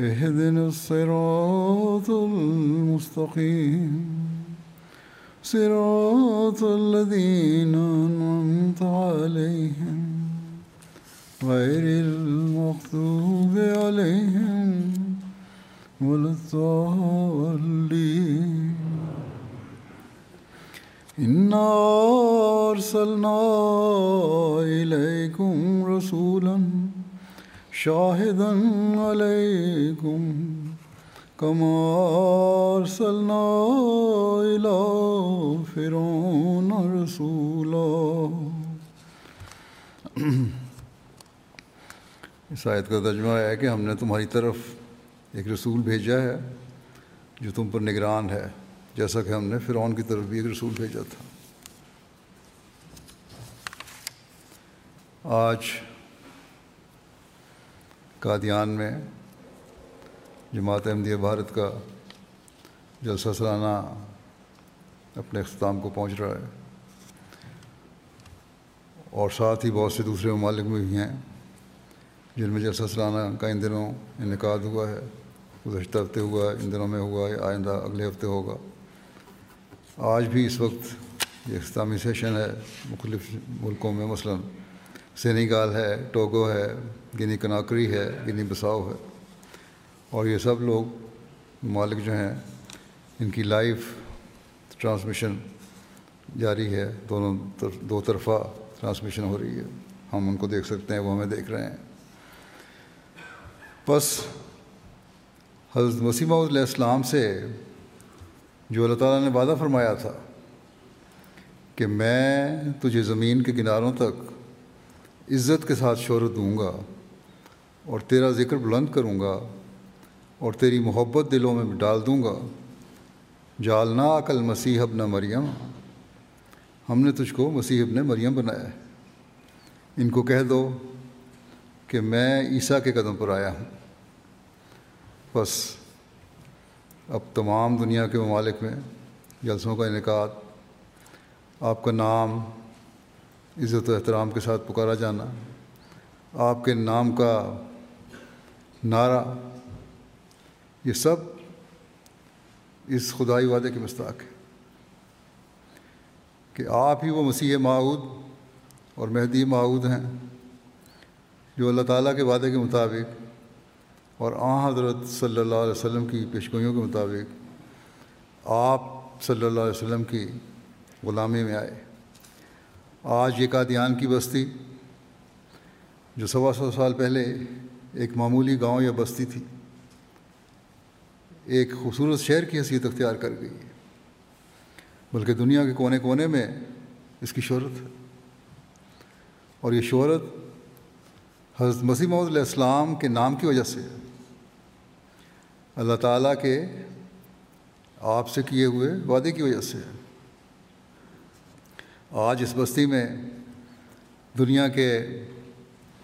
اهدنا الصراط المستقيم. صراط الذين أنعمت عليهم. غير المغضوب عليهم ولا الضالين. إنا أرسلنا إليكم رسولا شاهدا عليكم كما أرسلنا إلى فرعون رسولا۔ اس آیت کا ترجمہ ہے کہ ہم نے تمہاری طرف ایک رسول بھیجا ہے جو تم پر نگران ہے، جیسا کہ ہم نے فرعون کی طرف بھی ایک رسول بھیجا تھا۔ آج قادیان میں جماعت احمدیہ بھارت کا جلسہ سالانہ اپنے اختتام کو پہنچ رہا ہے اور ساتھ ہی بہت سے دوسرے ممالک میں بھی ہیں جن میں جلسہ سالانہ کا ان دنوں انعقاد ہوا ہے، گزشتہ ہفتے ہوا ہے، ان دنوں میں ہوا ہے، آئندہ اگلے ہفتے ہوگا۔ آج بھی اس وقت یہ اختتامی سیشن ہے مختلف ملکوں میں، مثلاً سینیگال ہے، ٹوگو ہے گنی کناکری ہے گنی بساؤ ہے۔ اور یہ سب لوگ ممالک جو ہیں، ان کی لائیو ٹرانسمیشن جاری ہے۔ دونوں دو طرفہ ٹرانسمیشن ہو رہی ہے۔ ہم ان کو دیکھ سکتے ہیں، وہ ہمیں دیکھ رہے ہیں۔ بس حضرت وسیم علیہ السلام سے جو اللہ تعالیٰ نے وعدہ فرمایا تھا کہ میں تجھے زمین کے کناروں تک عزت کے ساتھ شہرت دوں گا اور تیرا ذکر بلند کروں گا اور تیری محبت دلوں میں ڈال دوں گا۔ جالنا عقل مسیح ابن مریم۔ ہم نے تجھ کو مسیح ابن مریم بنایا ہے۔ ان کو کہہ دو کہ میں عیسیٰ کے قدم پر آیا ہوں۔ بس اب تمام دنیا کے ممالک میں جلسوں کا انعقاد، آپ کا نام عزت و احترام کے ساتھ پکارا جانا، آپ کے نام کا نعرہ، یہ سب اس خدائی وعدے کے مستاق ہے کہ آپ ہی وہ مسیح معود اور مہدی معود ہیں جو اللہ تعالیٰ کے وعدے کے مطابق اور آ حضرت صلی اللہ علیہ وسلم کی پیشگوئیوں کے مطابق آپ صلی اللہ علیہ وسلم کی غلامی میں آئے۔ آج یہ قادیان کی بستی جو سوا سو سال پہلے ایک معمولی گاؤں یا بستی تھی، ایک خوبصورت شہر کی حیثیت اختیار کر گئی ہے۔ بلکہ دنیا کے کونے کونے میں اس کی شہرت ہے۔ اور یہ شہرت حضرت مسیح محمد علیہ السلام کے نام کی وجہ سے اللہ تعالیٰ کے آپ سے کیے ہوئے وعدے کی وجہ سے ہے۔ آج اس بستی میں دنیا کے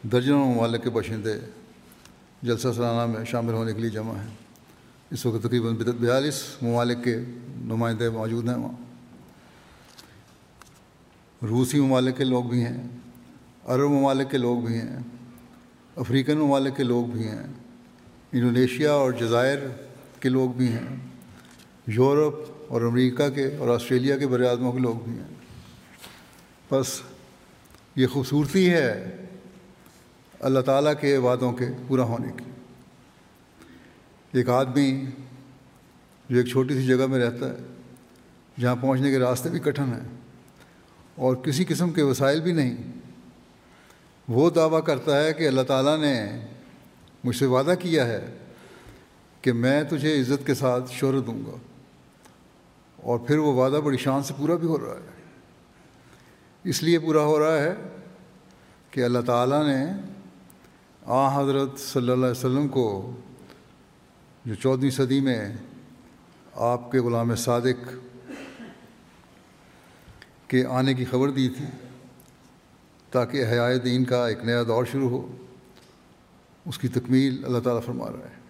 درجنوں ممالک کے باشندے جلسہ سالانہ میں شامل ہونے کے لیے جمع ہیں۔ اس وقت تقریباً بیالیس ممالک کے نمائندے موجود ہیں وہاں۔ روسی ممالک کے لوگ بھی ہیں، عرب ممالک کے لوگ بھی ہیں، افریقن ممالک کے لوگ بھی ہیں، انڈونیشیا اور جزائر کے لوگ بھی ہیں، یورپ اور امریکہ کے اور آسٹریلیا کے بر اعظموں کے لوگ بھی ہیں۔ بس یہ خوبصورتی ہے اللہ تعالیٰ کے وعدوں کے پورا ہونے کی۔ ایک آدمی جو ایک چھوٹی سی جگہ میں رہتا ہے، جہاں پہنچنے کے راستے بھی کٹھن ہیں اور کسی قسم کے وسائل بھی نہیں، وہ دعویٰ کرتا ہے کہ اللہ تعالیٰ نے مجھ سے وعدہ کیا ہے کہ میں تجھے عزت کے ساتھ شہرت دوں گا۔ اور پھر وہ وعدہ بڑی شان سے پورا بھی ہو رہا ہے۔ اس لیے پورا ہو رہا ہے کہ اللہ تعالیٰ نے آ حضرت صلی اللہ علیہ وسلم کو جو چودھویں صدی میں آپ کے غلام صادق کے آنے کی خبر دی تھی تاکہ حیائے دین کا ایک نیا دور شروع ہو، اس کی تکمیل اللہ تعالیٰ فرما رہا ہے۔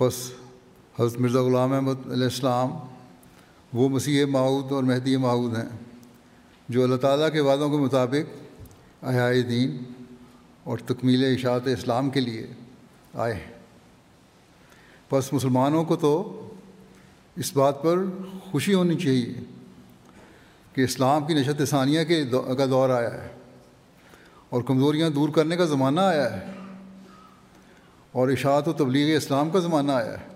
بس حضرت مرزا غلام احمد علیہ السلام وہ مسیح معود اور مہدی معود ہیں، جو اللہ تعالیٰ کے وعدوں کے مطابق احیائے دین اور تکمیل اشاعت اسلام کے لیے آئے ہیں۔ بس مسلمانوں کو تو اس بات پر خوشی ہونی چاہیے کہ اسلام کی نشت ثانیہ کے کا دور آیا ہے اور کمزوریاں دور کرنے کا زمانہ آیا ہے اور اشاعت و تبلیغ اسلام کا زمانہ آیا ہے۔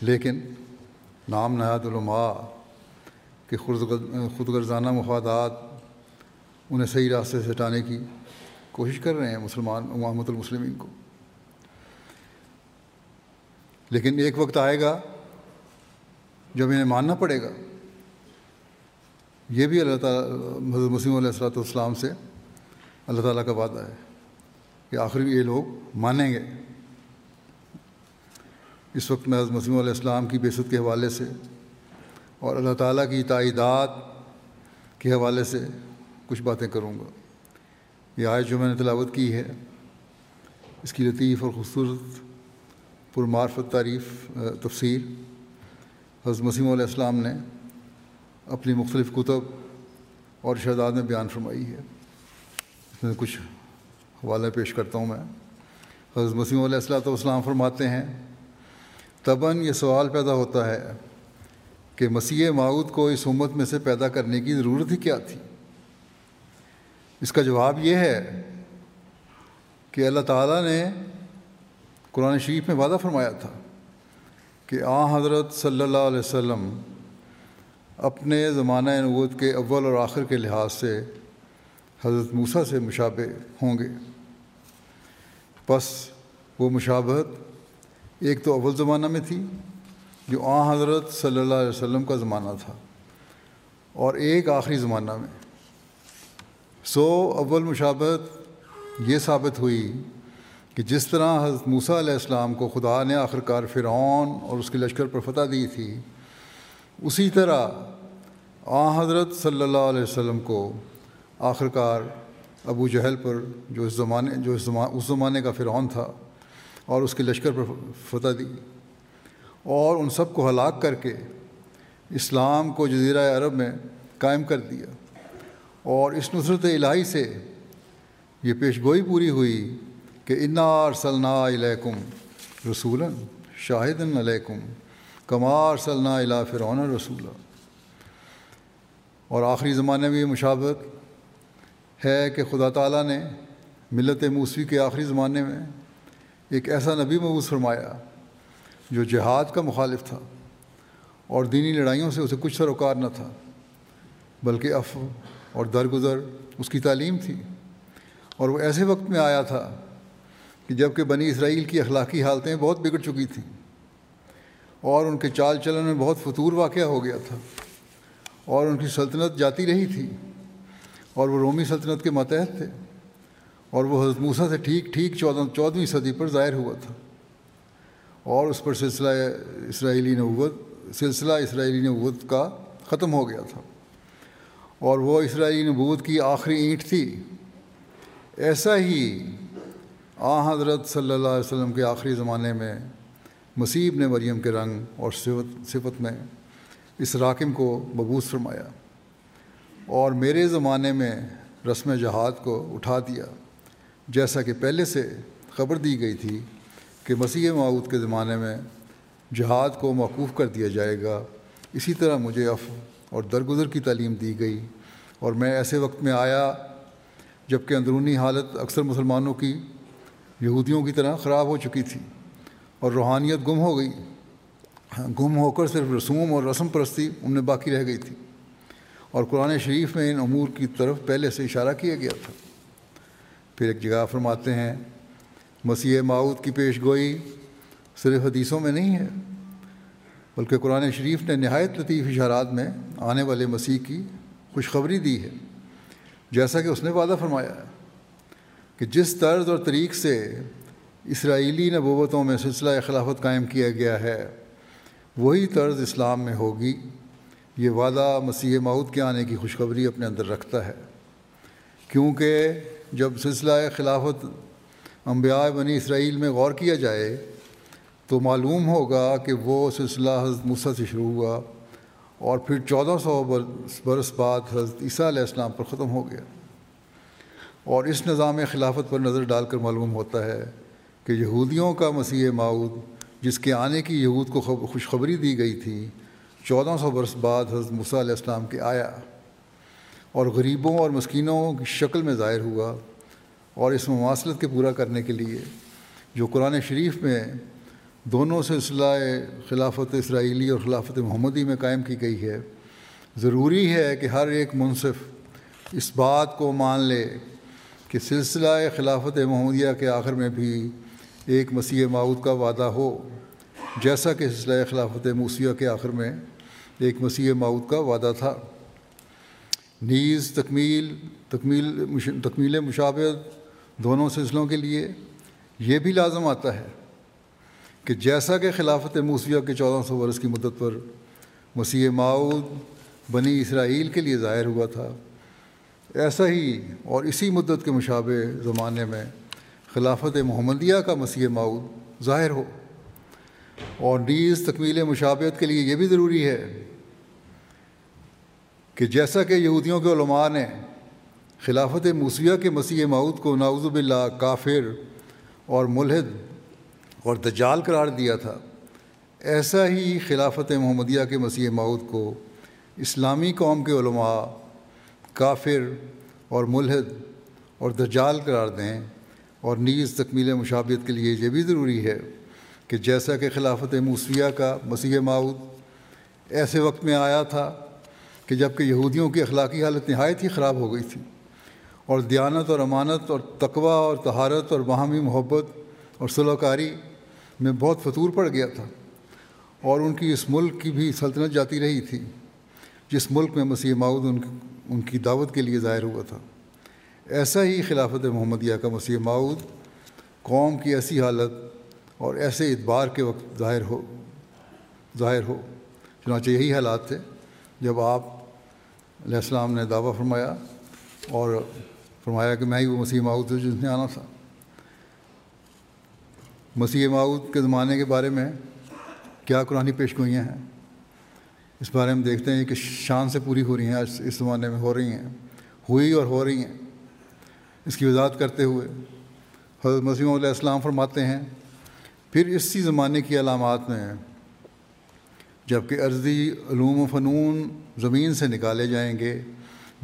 لیکن نام نہاد علماء کہ خود غرضانہ مفادات انہیں صحیح راستے سے ہٹانے کی کوشش کر رہے ہیں مسلمان محمد المسلمین کو۔ لیکن ایک وقت آئے گا جب انہیں ماننا پڑے گا۔ یہ بھی اللہ تعالیٰ حضرت مسلم علیہ السلاۃ والسلام سے اللہ تعالیٰ کا وعدہ ہے کہ آخر یہ لوگ مانیں گے۔ اس وقت میں حضرت مسیم علیہ السلام کی بیست کے حوالے سے اور اللہ تعالیٰ کی تعیدات کے حوالے سے کچھ باتیں کروں گا۔ یہ آیت جو میں نے تلاوت کی ہے، اس کی لطیف اور خوبصورت پرمعرفت تعریف تفسیر حضرت مسیم علیہ السلام نے اپنی مختلف کتب اور ارشادات میں بیان فرمائی ہے۔ اس میں کچھ حوالے پیش کرتا ہوں میں۔ حضرت مسیم علیہ السلّۃ والسلام فرماتے ہیں تباً یہ سوال پیدا ہوتا ہے کہ مسیح معود کو اس امت میں سے پیدا کرنے کی ضرورت ہی کیا تھی؟ اس کا جواب یہ ہے کہ اللہ تعالیٰ نے قرآن شریف میں وعدہ فرمایا تھا کہ آ حضرت صلی اللہ علیہ وسلم اپنے زمانہ نبوت کے اول اور آخر کے لحاظ سے حضرت موسیٰ سے مشابہ ہوں گے۔ بس وہ مشابہت ایک تو اول زمانہ میں تھی، جو آ حضرت صلی اللہ علیہ وسلم کا زمانہ تھا، اور ایک آخری زمانہ میں۔ سو اول مشابہت یہ ثابت ہوئی کہ جس طرح حضرت موسیٰ علیہ السلام کو خدا نے آخر کار فرعون اور اس کے لشکر پر فتح دی تھی، اسی طرح آ حضرت صلی اللہ علیہ وسلم کو آخر کار ابو جہل پر جو اس زمانے، جو اس زمان اس زمانے کا فرعون تھا اور اس کے لشکر پر فتح دی اور ان سب کو ہلاک کر کے اسلام کو جزیرہ عرب میں قائم کر دیا اور اس نصرت الہی سے یہ پیش گوئی پوری ہوئی کہ انار صلی علیکم رسول شاہد علیکم کمار صلی اللہ فرعون رسول اور آخری زمانے میں یہ مشابت ہے کہ خدا تعالیٰ نے ملت موسوی کے آخری زمانے میں ایک ایسا نبی مبوس فرمایا جو جہاد کا مخالف تھا اور دینی لڑائیوں سے اسے کچھ سروکار نہ تھا، بلکہ اف اور درگزر اس کی تعلیم تھی۔ اور وہ ایسے وقت میں آیا تھا کہ جبکہ بنی اسرائیل کی اخلاقی حالتیں بہت بگڑ چکی تھیں اور ان کے چال چلن میں بہت فطور واقعہ ہو گیا تھا اور ان کی سلطنت جاتی رہی تھی اور وہ رومی سلطنت کے ماتحت تھے۔ اور وہ حضرت موسیٰ سے ٹھیک ٹھیک چودہ چودھویں صدی پر ظاہر ہوا تھا۔ اور اس پر سلسلہ اسرائیلی نبوت، سلسلہ اسرائیلی نبوت کا ختم ہو گیا تھا۔ اور وہ اسرائیلی نبوت کی آخری اینٹ تھی۔ ایسا ہی آ حضرت صلی اللہ علیہ وسلم کے آخری زمانے میں مسیب نے مریم کے رنگ اور صفت صفت میں اس راکم کو مبوس فرمایا اور میرے زمانے میں رسم جہاد کو اٹھا دیا۔ جیسا کہ پہلے سے خبر دی گئی تھی کہ مسیح معود کے زمانے میں جہاد کو موقوف کر دیا جائے گا، اسی طرح مجھے اف اور درگزر کی تعلیم دی گئی اور میں ایسے وقت میں آیا جبکہ اندرونی حالت اکثر مسلمانوں کی یہودیوں کی طرح خراب ہو چکی تھی اور روحانیت گم ہو گئی۔ گم ہو کر صرف رسوم اور رسم پرستی ان میں باقی رہ گئی تھی اور قرآن شریف میں ان امور کی طرف پہلے سے اشارہ کیا گیا تھا۔ پھر ایک جگہ فرماتے ہیں، مسیح معود کی پیش گوئی صرف حدیثوں میں نہیں ہے، بلکہ قرآن شریف نے نہایت لطیف اشارات میں آنے والے مسیح کی خوشخبری دی ہے۔ جیسا کہ اس نے وعدہ فرمایا ہے کہ جس طرز اور طریق سے اسرائیلی نبوتوں میں سلسلہ خلافت قائم کیا گیا ہے، وہی طرز اسلام میں ہوگی۔ یہ وعدہ مسیح معود کے آنے کی خوشخبری اپنے اندر رکھتا ہے۔ کیونکہ جب سلسلہ خلافت انبیاء بنی اسرائیل میں غور کیا جائے، تو معلوم ہوگا کہ وہ سلسلہ حضرت مصع سے شروع ہوا اور پھر چودہ سو برس بعد حضرت عیسیٰ علیہ السلام پر ختم ہو گیا۔ اور اس نظام خلافت پر نظر ڈال کر معلوم ہوتا ہے کہ یہودیوں کا مسیح معود جس کے آنے کی یہود کو خوشخبری دی گئی تھی، چودہ سو برس بعد حضرت مصع علیہ السلام کے آیا۔ اور غریبوں اور مسکینوں کی شکل میں ظاہر ہوا اور اس مواصلت کے پورا کرنے کے لیے جو قرآن شریف میں دونوں سلسلہ خلافت اسرائیلی اور خلافت محمدی میں قائم کی گئی ہے، ضروری ہے کہ ہر ایک منصف اس بات کو مان لے کہ سلسلہ خلافت محمدیہ کے آخر میں بھی ایک مسیح معود کا وعدہ ہو، جیسا کہ سلسلہ خلافت موسیہ کے آخر میں ایک مسیح معود کا وعدہ تھا۔ نیز تکمیل تکمیل تکمیل مشابت دونوں سلسلوں کے لیے یہ بھی لازم آتا ہے کہ جیسا کہ خلافت موسیہ کے چودہ سو برس کی مدت پر مسیح معود بنی اسرائیل کے لیے ظاہر ہوا تھا، ایسا ہی اور اسی مدت کے مشابہ زمانے میں خلافت محمدیہ کا مسیح معود ظاہر ہو۔ اور نیز تکمیل مشابت کے لیے یہ بھی ضروری ہے کہ جیسا کہ یہودیوں کے علماء نے خلافت موسیہ کے مسیح معود کو ناوز باللہ کافر اور ملحد اور دجال قرار دیا تھا، ایسا ہی خلافت محمدیہ کے مسیح معود کو اسلامی قوم کے علماء کافر اور ملحد اور دجال قرار دیں اور نیز تکمیل مشابت کے لیے یہ بھی ضروری ہے کہ جیسا کہ خلافت موسیہ کا مسیح معود ایسے وقت میں آیا تھا کہ جبکہ یہودیوں کی اخلاقی حالت نہایت ہی خراب ہو گئی تھی اور دیانت اور امانت اور تقوی اور تہارت اور باہمی محبت اور سلوکاری میں بہت فطور پڑ گیا تھا اور ان کی اس ملک کی بھی سلطنت جاتی رہی تھی جس ملک میں مسیح معود ان ان کی دعوت کے لیے ظاہر ہوا تھا۔ ایسا ہی خلافت محمدیہ کا مسیح معود قوم کی ایسی حالت اور ایسے اتبار کے وقت ظاہر ہو ظاہر ہو۔ چنانچہ یہی حالات تھے جب آپ علیہ السلام نے دعویٰ فرمایا اور فرمایا کہ میں ہی وہ مسیح معود جس نے آنا تھا۔ مسیح معود کے زمانے کے بارے میں کیا قرآن پیش گوئیاں ہیں؟ اس بارے میں دیکھتے ہیں کہ شان سے پوری ہو رہی ہیں آج اس زمانے میں ہو رہی ہیں۔ ہوئی اور ہو رہی ہیں۔ اس کی وضاحت کرتے ہوئے حضرت مسیم علیہ السلام فرماتے ہیں، پھر اسی زمانے کی علامات میں جبکہ عرضی علوم و فنون زمین سے نکالے جائیں گے،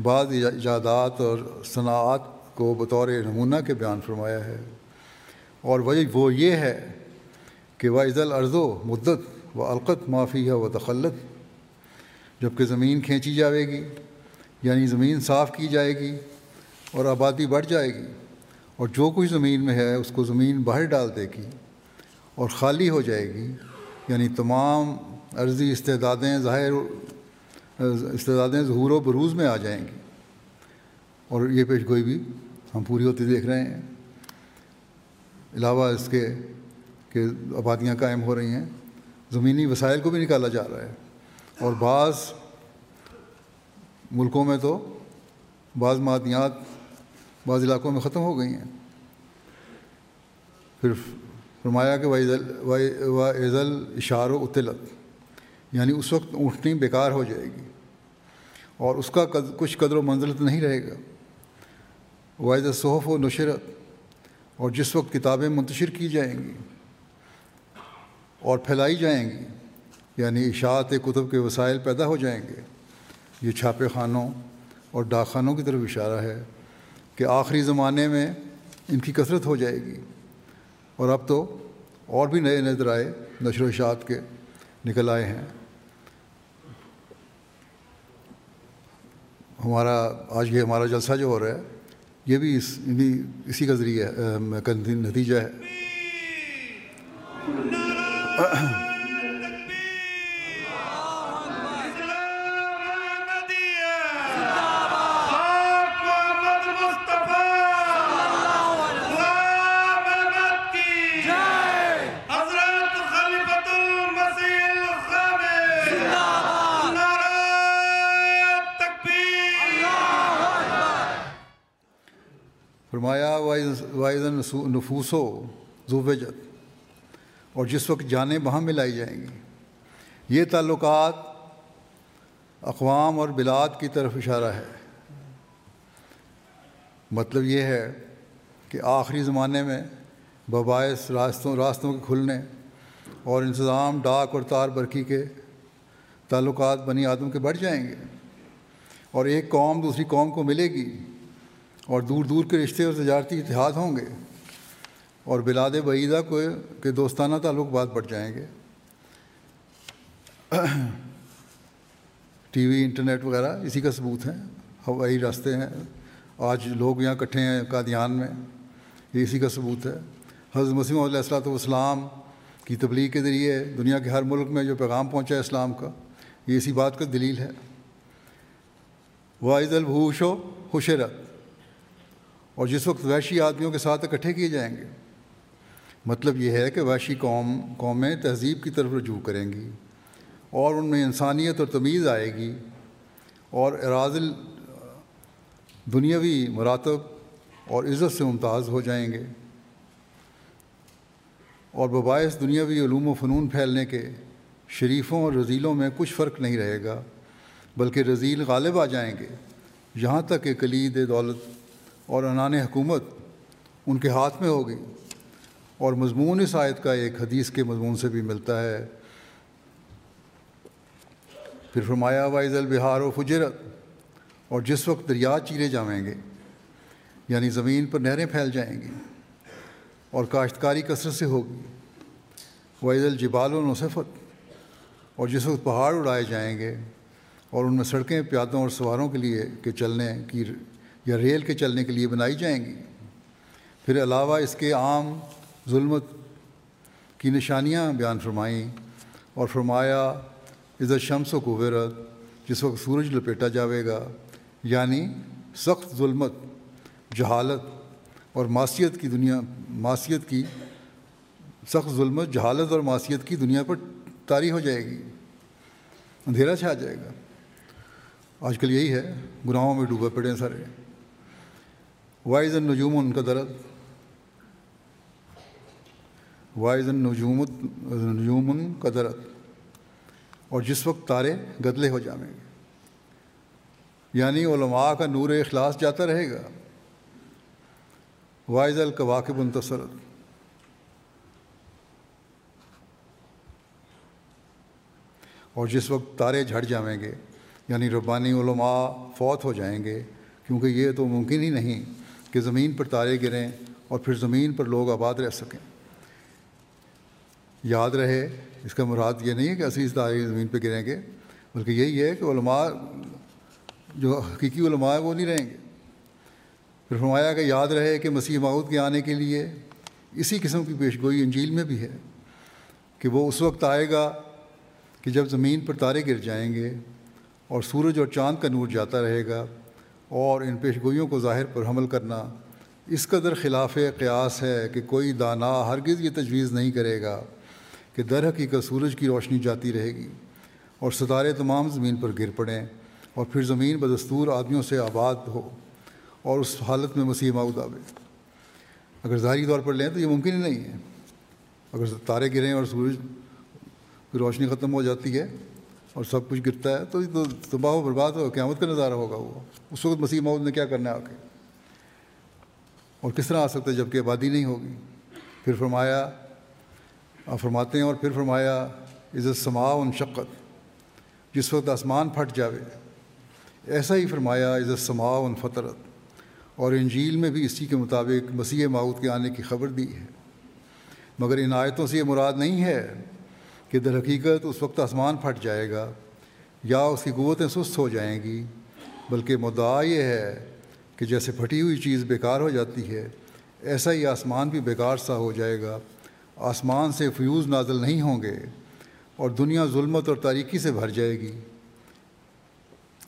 بعض ایجادات اور صنعت کو بطور نمونہ کے بیان فرمایا ہے۔ اور وجہ وہ یہ ہے کہ واحد العرض و مدت و القت معافی ہے و تخلت جبکہ زمین کھینچی جائے گی یعنی زمین صاف کی جائے گی اور آبادی بڑھ جائے گی، اور جو کچھ زمین میں ہے اس کو زمین باہر ڈال دے گی اور خالی ہو جائے گی یعنی تمام عرضی استعدادیں ظاہر، استعدادیں ظہور و بروز میں آ جائیں گی۔ اور یہ پیش گوئی بھی ہم پوری ہوتی دیکھ رہے ہیں۔ علاوہ اس کے، کہ آبادیاں قائم ہو رہی ہیں، زمینی وسائل کو بھی نکالا جا رہا ہے۔ اور بعض ملکوں میں تو بعض معدنیات بعض علاقوں میں ختم ہو گئی ہیں۔ پھر فرمایا کہ وائزل اشار و اطلت۔ یعنی اس وقت اونٹنی بیکار ہو جائے گی اور اس کا کچھ قدر و منزلت نہیں رہے گا۔ واحد صحف و نشرت، اور جس وقت کتابیں منتشر کی جائیں گی اور پھیلائی جائیں گی یعنی اشاعت کتب کے وسائل پیدا ہو جائیں گے، یہ چھاپے خانوں اور ڈاک خانوں کی طرف اشارہ ہے کہ آخری زمانے میں ان کی کثرت ہو جائے گی۔ اور اب تو اور بھی نئے نئے ذرائع نشر و اشاعت کے نکل آئے ہیں۔ ہمارا، آج یہ ہمارا جلسہ جو ہو رہا ہے، یہ بھی اس اسی کا ذریعہ نتیجہ ہے۔ فرمایا وائز نفوس و زوجت، اور جس وقت جانیں وہاں ملائی جائیں گی۔ یہ تعلقات اقوام اور بلاد کی طرف اشارہ ہے۔ مطلب یہ ہے کہ آخری زمانے میں بباعث راستوں راستوں کے کھلنے اور انتظام، ڈاک اور تار برقی کے تعلقات بنی آدم کے بڑھ جائیں گے۔ اور ایک قوم دوسری قوم کو ملے گی۔ اور دور دور کے رشتے اور تجارتی اتحاد ہوں گے اور بلاد بعیدہ کو کے دوستانہ تعلق بات بڑھ جائیں گے۔ ٹی وی، انٹرنیٹ وغیرہ اسی کا ثبوت ہیں، ہوائی راستے ہیں۔ آج لوگ یہاں کٹھے ہیں قادیان میں، یہ اسی کا ثبوت ہے۔ حضرت مسیم علیہ السلاۃ والسلام کی تبلیغ کے ذریعے دنیا کے ہر ملک میں جو پیغام پہنچا ہے اسلام کا، یہ اسی بات کا دلیل ہے۔ واحد البھوش و خوشرت اور جس وقت وحشی آدمیوں کے ساتھ اکٹھے کیے جائیں گے مطلب یہ ہے کہ وحشی قوم، قومیں تہذیب کی طرف رجوع کریں گی اور ان میں انسانیت اور تمیز آئے گی اور ارادل دنیاوی مراتب اور عزت سے ممتاز ہو جائیں گے اور بباعث دنیاوی علوم و فنون پھیلنے کے شریفوں اور رضیلوں میں کچھ فرق نہیں رہے گا، بلکہ رضیل غالب آ جائیں گے۔ یہاں تک کہ کلید، دولت اور عنان حکومت ان کے ہاتھ میں ہوگی اور مضمون اس آیت کا ایک حدیث کے مضمون سے بھی ملتا ہے۔ پھر فرمایا وائز البہار و فجرت اور جس وقت دریا چیرے جائیں گے یعنی زمین پر نہریں پھیل جائیں گی اور کاشتکاری کثرت سے ہوگی۔ وائز الجبال و نصفت اور جس وقت پہاڑ اڑائے جائیں گے اور ان میں سڑکیں پیادوں اور سواروں کے لیے کے چلنے کی یا ریل کے چلنے کے لیے بنائی جائیں گی۔ پھر علاوہ اس کے عام ظلمت کی نشانیاں بیان فرمائیں اور فرمایا عزت شمس و قبرت جس وقت سورج لپیٹا جاوے گا یعنی سخت ظلمت، جہالت اور معاشیت کی دنیا معاشیت کی، سخت ظلمت، جہالت اور معاشیت کی دنیا پر طاری ہو جائے گی، اندھیرا چھا جائے گا۔ آج کل یہی ہے، گناہوں میں ڈوبے پڑے ہیں سارے۔ وائز النجوم ان کا درد۔ وائز النجوم نجوم کا درد۔ اور جس وقت تارے گدلے ہو جائیں گے۔ یعنی علماء کا نور اخلاص جاتا رہے گا۔ وائز القواقب انتصرت۔ اور جس وقت تارے جھڑ جائیں گے یعنی ربانی علماء فوت ہو جائیں گے، کیونکہ یہ تو ممکن ہی نہیں کہ زمین پر تارے گریں اور پھر زمین پر لوگ آباد رہ سکیں۔ یاد رہے، اس کا مراد یہ نہیں ہے کہ اصلی تارے زمین پہ گریں گے، بلکہ یہی ہے کہ علماء، جو حقیقی علماء ہیں، وہ نہیں رہیں گے۔ پھر فرمایا کہ یاد رہے کہ مسیح معود کے آنے کے لیے اسی قسم کی پیش گوئی انجیل میں بھی ہے کہ وہ اس وقت آئے گا کہ جب زمین پر تارے گر جائیں گے اور سورج اور چاند کا نور جاتا رہے گا اور ان پیش گوئیوں کو ظاہر پر حمل کرنا اس قدر خلاف قیاس ہے کہ کوئی دانا ہرگز یہ تجویز نہیں کرے گا کہ در حقیقت سورج کی روشنی جاتی رہے گی اور ستارے تمام زمین پر گر پڑیں اور پھر زمین بدستور آدمیوں سے آباد ہو اور اس حالت میں مسیح ماؤد آوے۔ اگر ظاہری طور پر لیں تو یہ ممکن ہی نہیں ہے۔ اگر تارے گریں اور سورج کی روشنی ختم ہو جاتی ہے اور سب کچھ گرتا ہے، تو یہ تو تباہ و برباد ہو قیامت کا نظارہ ہوگا وہ۔ اس وقت مسیح محمود نے کیا کرنا ہے آ کے اور کس طرح آ سکتا ہے جبکہ آبادی نہیں ہوگی؟ پھر فرمایا، آپ فرماتے ہیں، اور پھر فرمایا عزت سما ان شقت جس وقت آسمان پھٹ جاوے، ایسا ہی فرمایا عزت سما ان فطرت اور انجیل میں بھی اسی کے مطابق مسیح ماؤد کے آنے کی خبر دی ہے۔ مگر ان آیتوں سے یہ مراد نہیں ہے کہ در حقیقت اس وقت آسمان پھٹ جائے گا یا اس کی قوتیں سست ہو جائیں گی، بلکہ مدعا یہ ہے کہ جیسے پھٹی ہوئی چیز بیکار ہو جاتی ہے، ایسا ہی آسمان بھی بیکار سا ہو جائے گا۔ آسمان سے فیوز نازل نہیں ہوں گے اور دنیا ظلمت اور تاریکی سے بھر جائے گی۔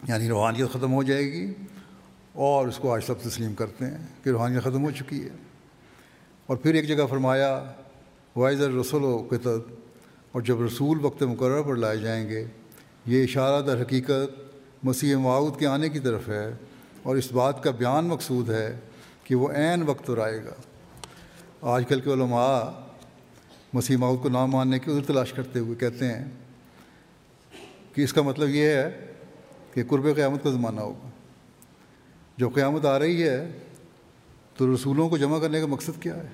یعنی روحانیت ختم ہو جائے گی اور اس کو آج سب تسلیم کرتے ہیں کہ روحانیت ختم ہو چکی ہے۔ اور پھر ایک جگہ فرمایا وائز رسول و قطط اور جب رسول وقت مقرر پر لائے جائیں گے، یہ اشارہ در حقیقت مسیح معاود کے آنے کی طرف ہے اور اس بات کا بیان مقصود ہے کہ وہ عین وقت پر آئے گا۔ آج کل کے علماء مسیح معود کو نام ماننے کی عذر تلاش کرتے ہوئے کہتے ہیں کہ اس کا مطلب یہ ہے کہ قرب قیامت کا زمانہ ہوگا۔ جو قیامت آ رہی ہے تو رسولوں کو جمع کرنے کا مقصد کیا ہے؟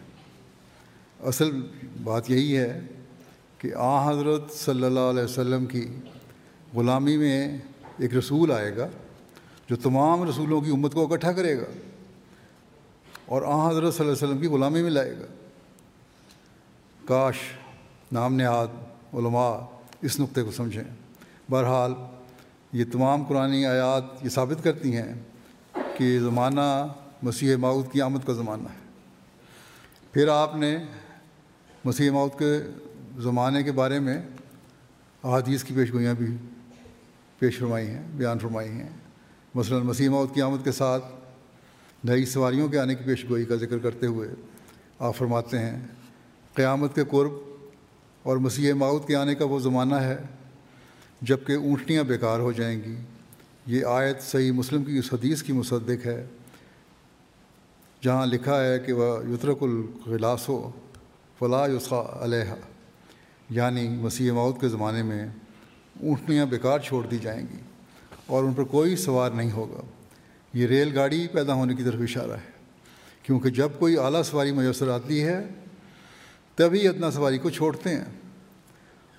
اصل بات یہی ہے کہ آ حضرت صلی اللہ علیہ وسلم کی غلامی میں ایک رسول آئے گا جو تمام رسولوں کی امت کو اکٹھا کرے گا اور آ حضرت صلی اللہ علیہ وسلم کی غلامی میں لائے گا۔ کاش نام نہاد علماء اس نقطے کو سمجھیں۔ بہرحال یہ تمام قرآن آیات یہ ثابت کرتی ہیں کہ زمانہ مسیح ماؤد کی آمد کا زمانہ ہے۔ پھر آپ نے مسیح ماؤد کے زمانے کے بارے میں احادیث کی پیش گوئیاں بھی پیش فرمائی ہیں، بیان فرمائی ہیں۔ مثلا مسیح کی آمد کے ساتھ نئی سواریوں کے آنے کی پیش گوئی کا ذکر کرتے ہوئے آپ فرماتے ہیں، قیامت کے قرب اور مسیح ماؤد کے آنے کا وہ زمانہ ہے جبکہ اونٹنیاں بیکار ہو جائیں گی۔ یہ آیت صحیح مسلم کی اس حدیث کی مصدق ہے جہاں لکھا ہے کہ وہ یترک الغلاس و فلاح یسخا علیہ یعنی مسیح ماؤد کے زمانے میں اونٹنیاں بیکار چھوڑ دی جائیں گی اور ان پر کوئی سوار نہیں ہوگا۔ یہ ریل گاڑی پیدا ہونے کی طرف اشارہ ہے۔ کیونکہ جب کوئی اعلیٰ سواری میسر آتی ہے، تبھی اتنا سواری کو چھوڑتے ہیں۔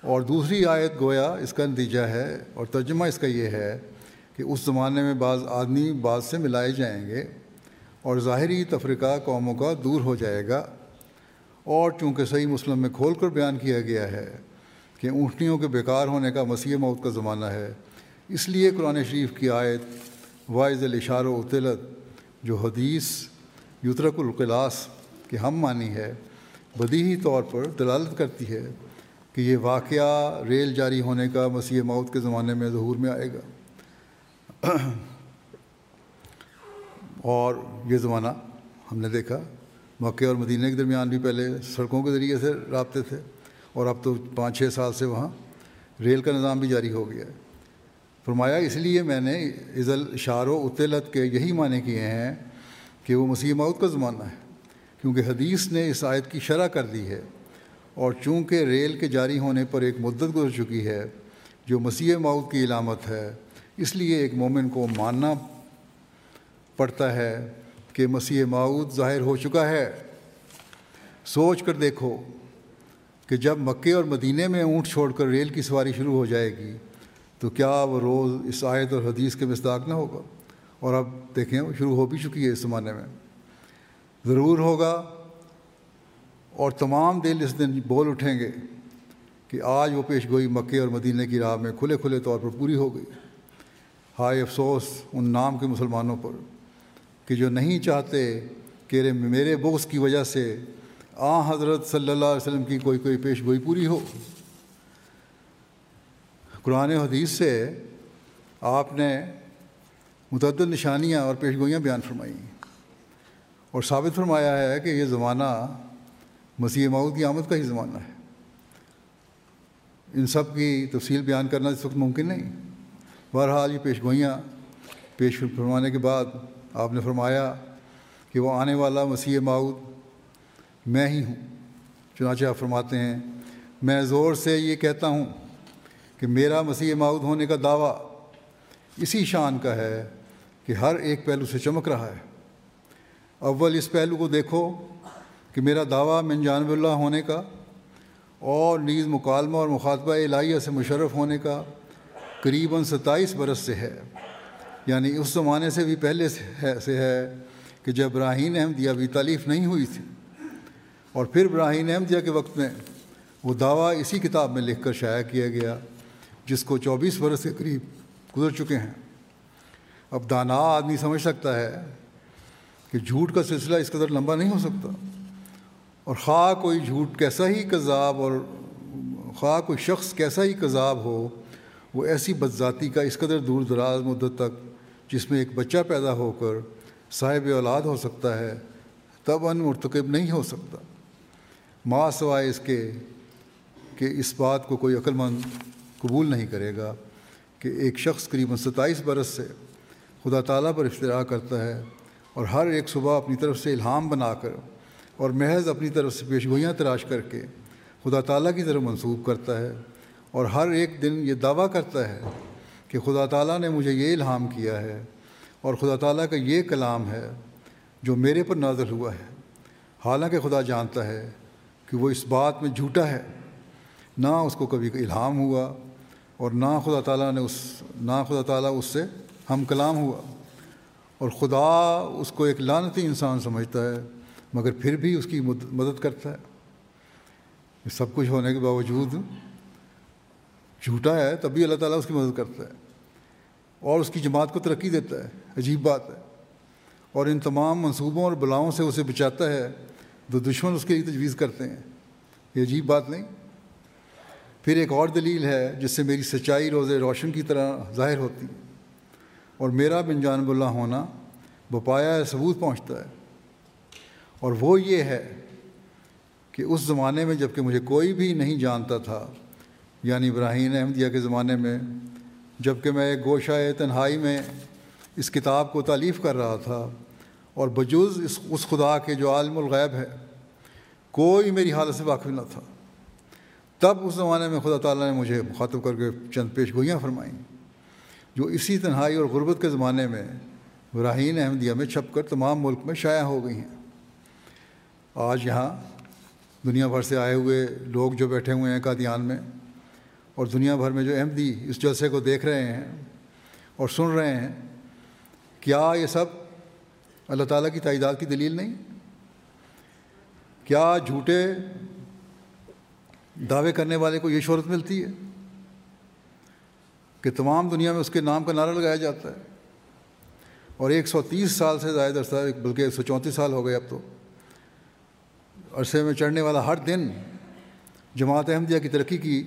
اور دوسری آیت گویا اس کا نتیجہ ہے اور ترجمہ اس کا یہ ہے کہ اس زمانے میں بعض آدمی بعض سے ملائے جائیں گے اور ظاہری تفریقہ قوموں کا دور ہو جائے گا۔ اور چونکہ صحیح مسلم میں کھول کر بیان کیا گیا ہے کہ اونٹنیوں کے بیکار ہونے کا مسیح موت کا زمانہ ہے، اس لیے قرآن شریف کی آیت واعض الاشار و اطلت، جو حدیث یترک القلاس کہ ہم مانی ہے بدیہی طور پر دلالت کرتی ہے کہ یہ واقعہ ریل جاری ہونے کا مسیح موت کے زمانے میں ظہور میں آئے گا۔ اور یہ زمانہ ہم نے دیکھا مکہ اور مدینہ کے درمیان بھی پہلے سڑکوں کے ذریعے سے رابطے تھے اور اب تو پانچ چھ سال سے وہاں ریل کا نظام بھی جاری ہو گیا ہے۔ فرمایا اس لیے میں نے عزل اشار و اطلت کے یہی معنی کیے ہیں کہ وہ مسیح موت کا زمانہ ہے، کیونکہ حدیث نے اس آیت کی شرح کر دی ہے۔ اور چونکہ ریل کے جاری ہونے پر ایک مدت گزر چکی ہے، جو مسیح موت کی علامت ہے، اس لیے ایک مومن کو ماننا پڑتا ہے۔ کہ مسیح معود ظاہر ہو چکا ہے۔ سوچ کر دیکھو کہ جب مکے اور مدینہ میں اونٹ چھوڑ کر ریل کی سواری شروع ہو جائے گی تو کیا وہ روز اس آیت اور حدیث کے مصداق نہ ہوگا؟ اور اب دیکھیں وہ شروع ہو بھی چکی ہے اس زمانے میں۔ ضرور ہوگا اور تمام دل اس دن بول اٹھیں گے کہ آج وہ پیش گوئی مکے اور مدینہ کی راہ میں کھلے کھلے طور پر پوری ہو گئی۔ ہائے افسوس ان نام کے مسلمانوں پر۔ کہ جو نہیں چاہتے کہ میرے بغض کی وجہ سے آ حضرت صلی اللہ علیہ وسلم کی کوئی کوئی پیش گوئی پوری ہو۔ قرآن حدیث سے آپ نے متعدد نشانیاں اور پیش گوئیاں بیان فرمائی اور ثابت فرمایا ہے کہ یہ زمانہ مسیح معود کی آمد کا ہی زمانہ ہے۔ ان سب کی تفصیل بیان کرنا اس وقت ممکن نہیں۔ بہرحال یہ پیش گوئیاں پیش فرمانے کے بعد آپ نے فرمایا کہ وہ آنے والا مسیح معود میں ہی ہوں۔ چنانچہ آپ فرماتے ہیں، میں زور سے یہ کہتا ہوں کہ میرا مسیح معود ہونے کا دعویٰ اسی شان کا ہے کہ ہر ایک پہلو سے چمک رہا ہے۔ اول اس پہلو کو دیکھو کہ میرا دعویٰ من جانب اللہ ہونے کا اور نیز مکالمہ اور مخاطبہ الہیہ سے مشرف ہونے کا قریباً ستائیس برس سے ہے۔ یعنی اس زمانے سے بھی پہلے سے ہے کہ جب براہین احمدیہ بھی تعلیف نہیں ہوئی تھی اور پھر براہین احمدیہ کے وقت میں وہ دعویٰ اسی کتاب میں لکھ کر شائع کیا گیا جس کو چوبیس برس کے قریب گزر چکے ہیں۔ اب دانا آدمی سمجھ سکتا ہے کہ جھوٹ کا سلسلہ اس قدر لمبا نہیں ہو سکتا اور خواہ کوئی جھوٹ کیسا ہی کذاب اور خواہ کوئی شخص کیسا ہی کذاب ہو، وہ ایسی بدذاتی کا اس قدر دور دراز مدت تک جس میں ایک بچہ پیدا ہو کر صاحب اولاد ہو سکتا ہے، تب ان مرتکب نہیں ہو سکتا۔ ماں سوائے اس کے کہ اس بات کو کوئی عقل مند قبول نہیں کرے گا کہ ایک شخص قریباً ستائیس برس سے خدا تعالیٰ پر افطرا کرتا ہے اور ہر ایک صبح اپنی طرف سے الہام بنا کر اور محض اپنی طرف سے پیشگوئیاں تراش کر کے خدا تعالیٰ کی طرف منسوخ کرتا ہے اور ہر ایک دن یہ دعویٰ کرتا ہے کہ خدا تعالیٰ نے مجھے یہ الہام کیا ہے اور خدا تعالیٰ کا یہ کلام ہے جو میرے پر نازل ہوا ہے۔ حالانکہ خدا جانتا ہے کہ وہ اس بات میں جھوٹا ہے۔ نہ اس کو کبھی الہام ہوا اور نہ خدا تعالیٰ نے اس نہ خدا تعالیٰ اس سے ہم کلام ہوا۔ اور خدا اس کو ایک لانتی انسان سمجھتا ہے، مگر پھر بھی اس کی مدد کرتا ہے۔ سب کچھ ہونے کے باوجود جھوٹا ہے تب بھی اللہ تعالیٰ اس کی مدد کرتا ہے اور اس کی جماعت کو ترقی دیتا ہے، عجیب بات ہے۔ اور ان تمام منصوبوں اور بلاؤں سے اسے بچاتا ہے، جو دشمن اس کے لیے تجویز کرتے ہیں۔ یہ عجیب بات نہیں۔ پھر ایک اور دلیل ہے جس سے میری سچائی روز روشن کی طرح ظاہر ہوتی ہے۔ اور میرا بن جانب اللہ ہونا بپایا ثبوت پہنچتا ہے۔ اور وہ یہ ہے کہ اس زمانے میں جبکہ مجھے کوئی بھی نہیں جانتا تھا یعنی ابراہیم احمدیہ کے زمانے میں جبکہ میں ایک گوشہ تنہائی میں اس کتاب کو تعلیف کر رہا تھا اور بجوز اس اس خدا کے جو عالم الغیب ہے، کوئی میری حالت سے واقف نہ تھا۔ تب اس زمانے میں خدا تعالیٰ نے مجھے مخاطب کر کے چند پیش گوئیاں فرمائیں۔ جو اسی تنہائی اور غربت کے زمانے میں براہین احمدیہ میں چھپ کر تمام ملک میں شائع ہو گئی ہیں۔ آج یہاں دنیا بھر سے آئے ہوئے لوگ جو بیٹھے ہوئے ہیں قادیان میں اور دنیا بھر میں جو احمدی اس جلسے کو دیکھ رہے ہیں اور سن رہے ہیں، کیا یہ سب اللہ تعالیٰ کی تعداد کی دلیل نہیں؟ کیا جھوٹے دعوے کرنے والے کو یہ شہرت ملتی ہے کہ تمام دنیا میں اس کے نام کا نعرہ لگایا جاتا ہے؟ اور ایک سو تیس سال سے زائد عرصہ، بلکہ ایک سو چونتیس سال ہو گئے اب تو، عرصے میں چڑھنے والا ہر دن جماعت احمدیہ کی ترقی کی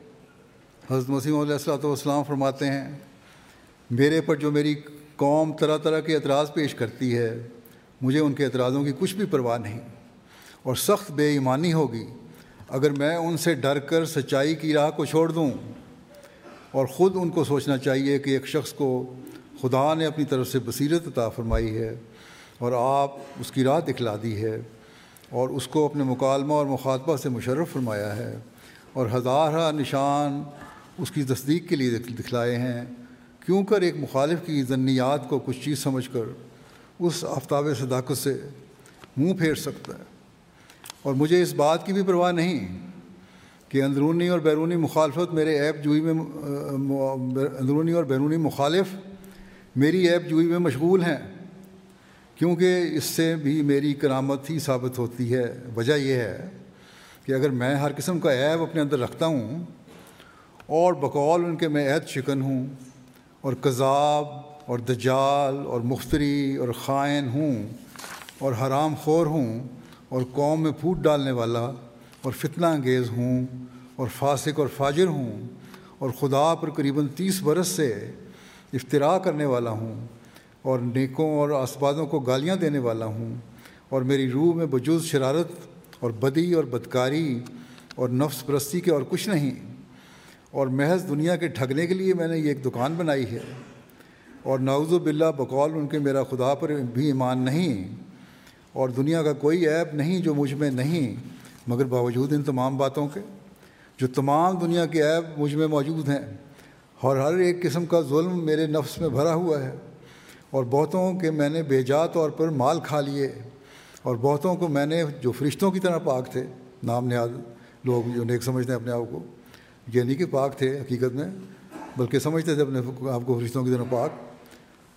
حضرت مسیم علیہ السلۃ والسلام فرماتے ہیں، میرے پر جو میری قوم طرح طرح کے اعتراض پیش کرتی ہے، مجھے ان کے اعتراضوں کی کچھ بھی پرواہ نہیں۔ اور سخت بے ایمانی ہوگی اگر میں ان سے ڈر کر سچائی کی راہ کو چھوڑ دوں۔ اور خود ان کو سوچنا چاہیے کہ ایک شخص کو خدا نے اپنی طرف سے بصیرت عطا فرمائی ہے اور آپ اس کی راہ دکھلا دی ہے اور اس کو اپنے مکالمہ اور مخاطبہ سے مشرف فرمایا ہے۔ اور ہزارہ نشان اس کی تصدیق کے لیے دکھلائے ہیں۔ کیوں کر ایک مخالف کی ضنیات کو کچھ چیز سمجھ کر اس آفتاب صداقت سے منہ پھیر سکتا ہے؟ اور مجھے اس بات کی بھی پرواہ نہیں کہ اندرونی اور بیرونی مخالفت میرے ایپ جوئی میں، اندرونی اور بیرونی مخالف میری ایپ جوئی میں مشغول ہیں۔ کیونکہ اس سے بھی میری کرامت ہی ثابت ہوتی ہے۔ وجہ یہ ہے کہ اگر میں ہر قسم کا عیب اپنے اندر رکھتا ہوں اور بقول ان کے میں عہد شکن ہوں اور کذاب اور دجال اور مختری اور خائن ہوں اور حرام خور ہوں اور قوم میں پھوٹ ڈالنے والا اور فتنہ انگیز ہوں اور فاسق اور فاجر ہوں اور خدا پر قریباً تیس برس سے افطرا کرنے والا ہوں اور نیکوں اور اسبادوں کو گالیاں دینے والا ہوں اور میری روح میں بجوز شرارت اور بدی اور بدکاری اور نفس پرستی کے اور کچھ نہیں اور محض دنیا کے ٹھگنے کے لیے میں نے یہ ایک دکان بنائی ہے۔ اور ناوز باللہ بقول ان کے میرا خدا پر بھی ایمان نہیں۔ اور دنیا کا کوئی عیب نہیں جو مجھ میں نہیں، مگر باوجود ان تمام باتوں کے، جو تمام دنیا کے عیب مجھ میں موجود ہیں۔ اور ہر ایک قسم کا ظلم میرے نفس میں بھرا ہوا ہے۔ اور بہتوں کے میں نے بے جا طور پر مال کھا لیے۔ اور بہتوں کو میں نے جو فرشتوں کی طرح پاک تھے، نام نیاد لوگ جو نیک سمجھتے ہیں اپنے آپ کو۔ یہ نہیں کہ پاک تھے حقیقت میں، بلکہ سمجھتے تھے اپنے آپ کو فرشتوں کی طرح پاک۔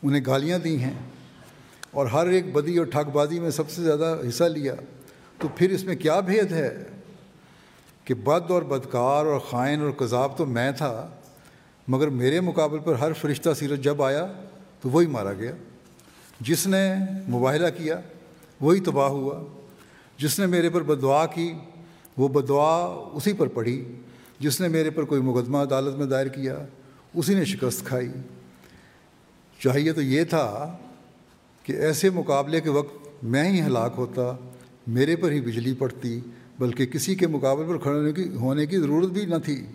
انہیں گالیاں دی ہیں۔ اور ہر ایک بدی اور ٹھگ بازی میں سب سے زیادہ حصہ لیا۔ تو پھر اس میں کیا بھید ہے؟ کہ بد اور بدکار اور خائن اور کذاب تو میں تھا، مگر میرے مقابل پر ہر فرشتہ سیرت جب آیا تو وہی مارا گیا۔ جس نے مباہلہ کیا، وہی تباہ ہوا۔ جس نے میرے پر بدعا کی، وہ بدعا اسی پر پڑھی۔ جس نے میرے پر کوئی مقدمہ عدالت میں دائر کیا، اسی نے شکست کھائی۔ چاہیے تو یہ تھا کہ ایسے مقابلے کے وقت میں ہی ہلاک ہوتا، میرے پر ہی بجلی پڑتی، بلکہ کسی کے مقابلے پر کھڑے ہونے کی ہونے کی ضرورت بھی نہ تھی،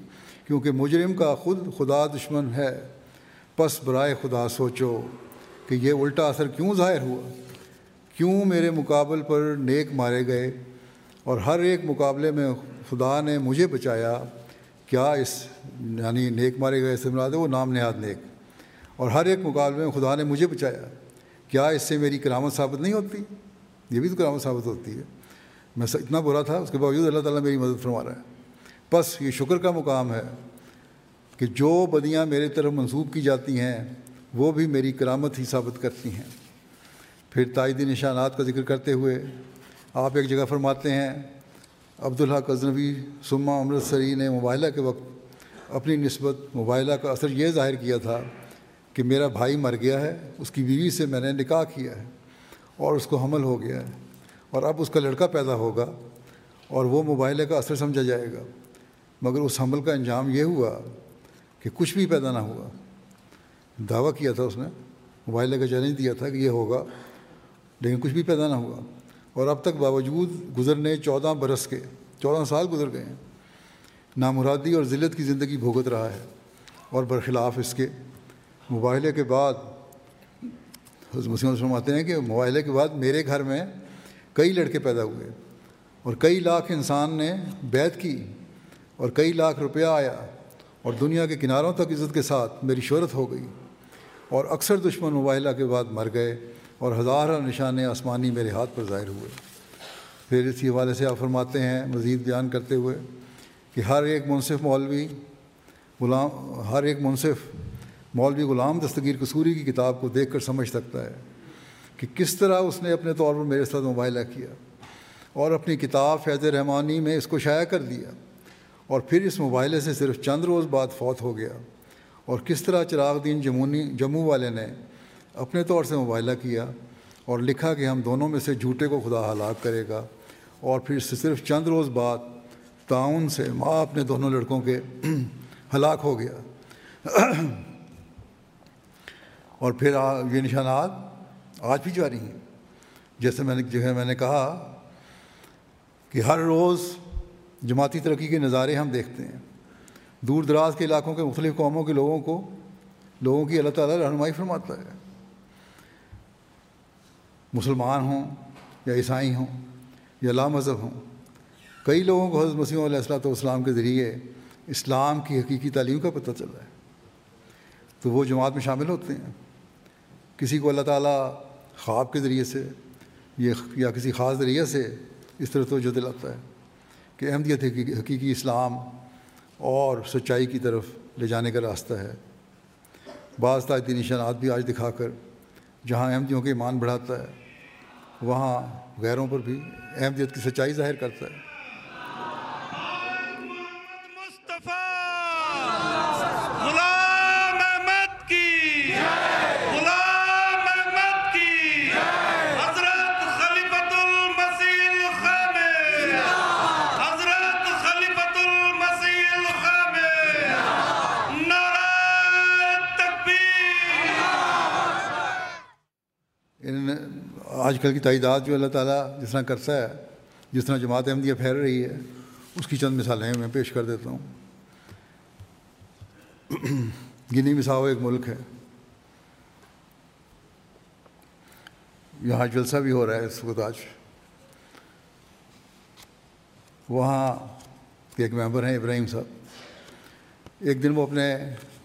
کیونکہ مجرم کا خود خدا دشمن ہے۔ پس برائے خدا سوچو کہ یہ الٹا اثر کیوں ظاہر ہوا؟ کیوں میرے مقابل پر نیک مارے گئے؟ اور ہر ایک مقابلے میں خدا نے مجھے بچایا۔ کیا اس یعنی نیک مارے گئے سے مراد ہے؟ وہ نام نہاد نیک۔ اور ہر ایک مقابلے میں خدا نے مجھے بچایا۔ کیا اس سے میری کرامت ثابت نہیں ہوتی؟ یہ بھی تو کرامت ثابت ہوتی ہے۔ میں اتنا برا تھا، اس کے باوجود اللہ تعالیٰ میری مدد فرما رہا ہے۔ بس یہ شکر کا مقام ہے کہ جو بدیاں میرے طرف منسوب کی جاتی ہیں، وہ بھی میری کرامت ہی ثابت کرتی ہیں۔ پھر تائیدی نشانات کا ذکر کرتے ہوئے آپ ایک جگہ فرماتے ہیں عبداللہ قزنوی سما امرتسری نے مباحلہ کے وقت اپنی نسبت مباحلہ کا اثر یہ ظاہر کیا تھا کہ میرا بھائی مر گیا ہے، اس کی بیوی سے میں نے نکاح کیا ہے اور اس کو حمل ہو گیا ہے اور اب اس کا لڑکا پیدا ہوگا اور وہ موبائل کا اثر سمجھا جائے گا۔ مگر اس حمل کا انجام یہ ہوا کہ کچھ بھی پیدا نہ ہوا۔ دعویٰ کیا تھا اس نے موبائل کا چیلنج دیا تھا کہ یہ ہوگا، لیکن کچھ بھی پیدا نہ ہوا۔ اور اب تک باوجود گزرنے چودہ برس کے، چودہ سال گزر گئے ہیں، نامرادی اور ذلت کی زندگی بھگت رہا ہے اور برخلاف اس کے مباحلے کے بعد مسلم فرماتے ہیں کہ مباحلے کے بعد میرے گھر میں کئی لڑکے پیدا ہوئے اور کئی لاکھ انسان نے بیت کی اور کئی لاکھ روپیہ آیا اور دنیا کے کناروں تک عزت کے ساتھ میری شہرت ہو گئی اور اکثر دشمن مباحلہ کے بعد مر گئے۔ اور ہزارہ نشانے آسمانی میرے ہاتھ پر ظاہر ہوئے۔ پھر اسی حوالے سے آپ فرماتے ہیں، مزید بیان کرتے ہوئے کہ ہر ایک منصف مولوی غلام، ہر ایک منصف مولوی غلام دستگیر قصوری کی کتاب کو دیکھ کر سمجھ سکتا ہے کہ کس طرح اس نے اپنے طور پر میرے ساتھ مباحلہ کیا اور اپنی کتاب فیض رحمانی میں اس کو شائع کر دیا اور پھر اس مباحلے سے صرف چند روز بعد فوت ہو گیا۔ اور کس طرح چراغ دین جمونی، جموں والے نے اپنے طور سے مباحلہ کیا اور لکھا کہ ہم دونوں میں سے جھوٹے کو خدا ہلاک کرے گا اور پھر سے صرف چند روز بعد تعاون سے ماں اپنے دونوں لڑکوں کے ہلاک ہو گیا۔ اور پھر یہ نشانات آج بھی جاری ہیں۔ جیسے میں نے، جو ہے میں نے کہا کہ ہر روز جماعتی ترقی کے نظارے ہم دیکھتے ہیں۔ دور دراز کے علاقوں کے مختلف قوموں کے لوگوں کو، لوگوں کی اللہ تعالیٰ رہنمائی فرماتا ہے۔ مسلمان ہوں یا عیسائی ہوں یا لا مذہب ہوں۔ کئی لوگوں کو حضرت مسیم علیہ السلاۃ والسلام کے ذریعے اسلام کی حقیقی تعلیم کا پتہ چل رہا ہے۔ تو وہ جماعت میں شامل ہوتے ہیں۔ کسی کو اللہ تعالیٰ خواب کے ذریعے سے یہ یا کسی خاص ذریعے سے اس طرح توجہ دلاتا ہے کہ احمدیت حقیقی اسلام اور سچائی کی طرف لے جانے کا راستہ ہے۔ بعض تعدی نشانات بھی آج دکھا کر جہاں احمدیوں کے ایمان بڑھاتا ہے، وہاں غیروں پر بھی احمدیت کی سچائی ظاہر کرتا ہے۔ آج کل کی تعداد جو اللہ تعالیٰ جس طرح کرتا ہے، جس طرح جماعت احمدیہ پھیل رہی ہے، اس کی چند مثالیں میں پیش کر دیتا ہوں۔ گنی مساؤ ایک ملک ہے۔ یہاں جلسہ بھی ہو رہا ہے اس وقت آج۔ وہاں ایک ممبر ہیں ابراہیم صاحب۔ ایک دن وہ اپنے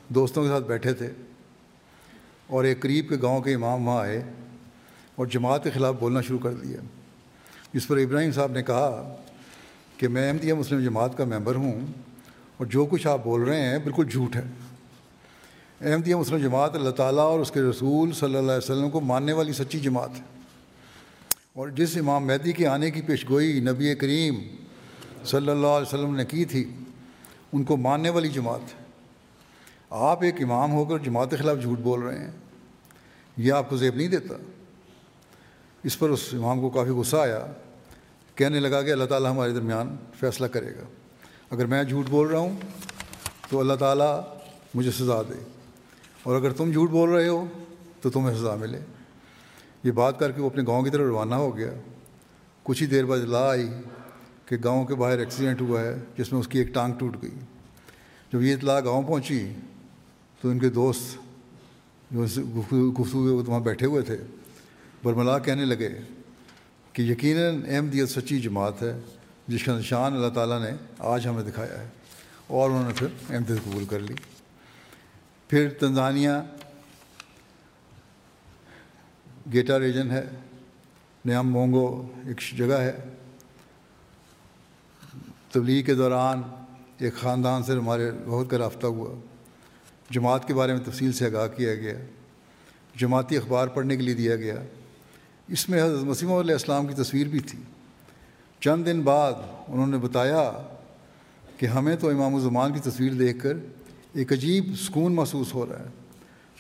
دوستوں کے ساتھ بیٹھے تھے اور ایک قریب کے گاؤں کے امام وہاں آئے۔ اور جماعت کے خلاف بولنا شروع کر دیا۔ جس پر ابراہیم صاحب نے کہا کہ میں احمدیہ مسلم جماعت کا ممبر ہوں اور جو کچھ آپ بول رہے ہیں بالکل جھوٹ ہے۔ احمدیہ مسلم جماعت اللہ تعالیٰ اور اس کے رسول صلی اللہ علیہ وسلم کو ماننے والی سچی جماعت ہے۔ اور جس امام مہدی کے آنے کی پیشگوئی نبی کریم صلی اللہ علیہ وسلم نے کی تھی، ان کو ماننے والی جماعت ہے۔ آپ ایک امام ہو کر جماعت کے خلاف جھوٹ بول رہے ہیں۔ یہ آپ کو زیب نہیں دیتا۔ اس پر اس امام کو کافی غصہ آیا، کہنے لگا کہ اللہ تعالیٰ ہمارے درمیان فیصلہ کرے گا۔ اگر میں جھوٹ بول رہا ہوں تو اللہ تعالیٰ مجھے سزا دے۔ اور اگر تم جھوٹ بول رہے ہو تو تمہیں سزا ملے۔ یہ بات کر کے وہ اپنے گاؤں کی طرف روانہ ہو گیا۔ کچھ ہی دیر بعد اطلاع آئی کہ گاؤں کے باہر ایکسیڈنٹ ہوا ہے، جس میں اس کی ایک ٹانگ ٹوٹ گئی۔ جب یہ اطلاع گاؤں پہنچی تو ان کے دوست جو گفتگو وہاں بیٹھے ہوئے تھے برملا کہنے لگے کہ یقیناً احمدیت سچی جماعت ہے، جس کا نشان اللہ تعالیٰ نے آج ہمیں دکھایا ہے۔ اور انہوں نے پھر احمدیت قبول کر لی۔ پھر تنزانیہ گیٹا ریجن ہے، نیام مونگو ایک جگہ ہے۔ تبلیغ کے دوران ایک خاندان سے ہمارے بہت کا رابطہ ہوا۔ جماعت کے بارے میں تفصیل سے آگاہ کیا گیا۔ جماعتی اخبار پڑھنے کے لیے دیا گیا۔ اس میں حضرت مسیم علیہ السلام کی تصویر بھی تھی۔ چند دن بعد انہوں نے بتایا کہ ہمیں تو امام الزمان کی تصویر دیکھ کر ایک عجیب سکون محسوس ہو رہا ہے۔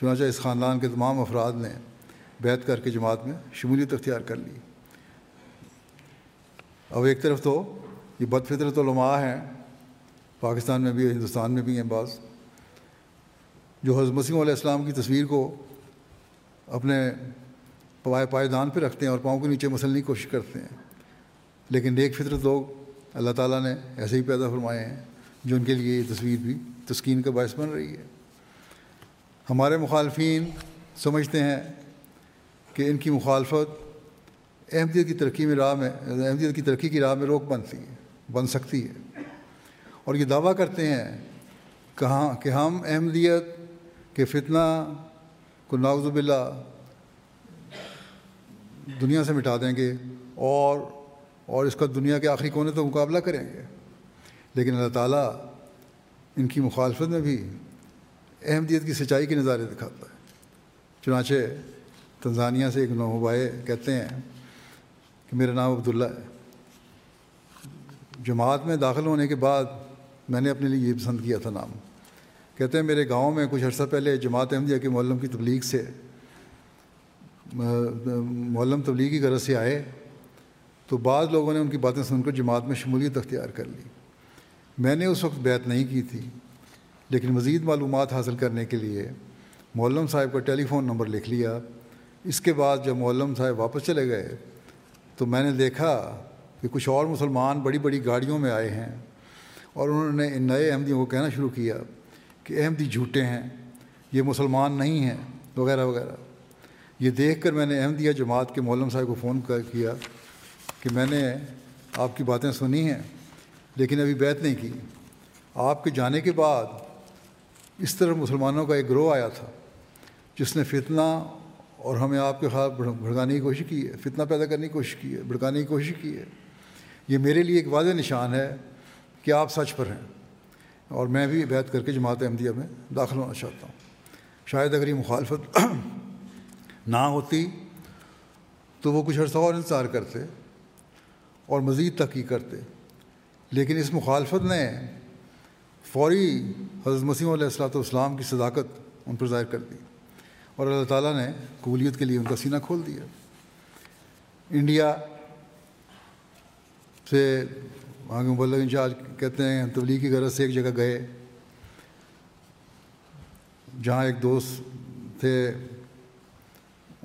چنانچہ اس خاندان کے تمام افراد نے بیت کر کے جماعت میں شمولیت اختیار کر لی۔ اب ایک طرف تو یہ بد فطرت علماء ہیں، پاکستان میں بھی ہندوستان میں بھی ہیں بعض، جو حضرت مسیم علیہ السلام کی تصویر کو اپنے پائے پائیدان پہ رکھتے ہیں اور پاؤں کے نیچے مسلنے کی کوشش کرتے ہیں۔ لیکن نیک فطرت لوگ اللہ تعالیٰ نے ایسے ہی پیدا فرمائے ہیں جو ان کے لیے یہ تصویر بھی تسکین کا باعث بن رہی ہے۔ ہمارے مخالفین سمجھتے ہیں کہ ان کی مخالفت احمدیت کی ترقی میں راہ میں احمدیت کی ترقی کی راہ میں روک بنتی ہے بن سکتی ہے۔ اور یہ دعویٰ کرتے ہیں کہاں کہ ہم احمدیت کے فتنہ کو ناوز باللہ دنیا سے مٹا دیں گے اور اور اس کا دنیا کے آخری کونے تو مقابلہ کریں گے۔ لیکن اللہ تعالیٰ ان کی مخالفت میں بھی احمدیت کی سچائی کے نظارے دکھاتا ہے۔ چنانچہ تنزانیہ سے ایک نوبائے کہتے ہیں کہ میرا نام عبداللہ ہے۔ جماعت میں داخل ہونے کے بعد میں نے اپنے لیے یہ پسند کیا تھا نام۔ کہتے ہیں میرے گاؤں میں کچھ عرصہ پہلے جماعت احمدیہ کے معلم کی تبلیغ سے معلم تبلیغ کی غرض سے آئے تو بعض لوگوں نے ان کی باتیں سن کر جماعت میں شمولیت اختیار کر لی۔ میں نے اس وقت بیت نہیں کی تھی، لیکن مزید معلومات حاصل کرنے کے لیے معلم صاحب کا ٹیلی فون نمبر لکھ لیا۔ اس کے بعد جب معلم صاحب واپس چلے گئے تو میں نے دیکھا کہ کچھ اور مسلمان بڑی بڑی گاڑیوں میں آئے ہیں اور انہوں نے ان نئے احمدیوں کو کہنا شروع کیا کہ احمدی جھوٹے ہیں، یہ مسلمان نہیں ہیں، وغیرہ وغیرہ۔ یہ دیکھ کر میں نے احمدیہ جماعت کے مولم صاحب کو فون کر کیا کہ میں نے آپ کی باتیں سنی ہیں، لیکن ابھی بیت نہیں کی۔ آپ کے جانے کے بعد اس طرح مسلمانوں کا ایک گروہ آیا تھا، جس نے فتنہ اور ہمیں آپ کے خلاف بھڑکانے کی کوشش کی ہے، فتنہ پیدا کرنے کی کوشش کی ہے، بھڑکانے کی کوشش کی ہے۔ یہ میرے لیے ایک واضح نشان ہے کہ آپ سچ پر ہیں۔ اور میں بھی بیت کر کے جماعت احمدیہ میں داخل ہونا چاہتا ہوں۔ شاید اگر یہ مخالفت نہ ہوتی تو وہ کچھ عرصہ اور انتظار کرتے اور مزید تحقیق کرتے۔ لیکن اس مخالفت نے فوری حضرت مسیم علیہ السلاۃ والسلام کی صداقت ان پر ظاہر کر دی اور اللہ تعالیٰ نے قبولیت کے لیے ان کا سینہ کھول دیا۔ انڈیا سے وہاں مبلغ انچارج کہتے ہیں، تبلیغ کی غرض سے ایک جگہ گئے۔ جہاں ایک دوست تھے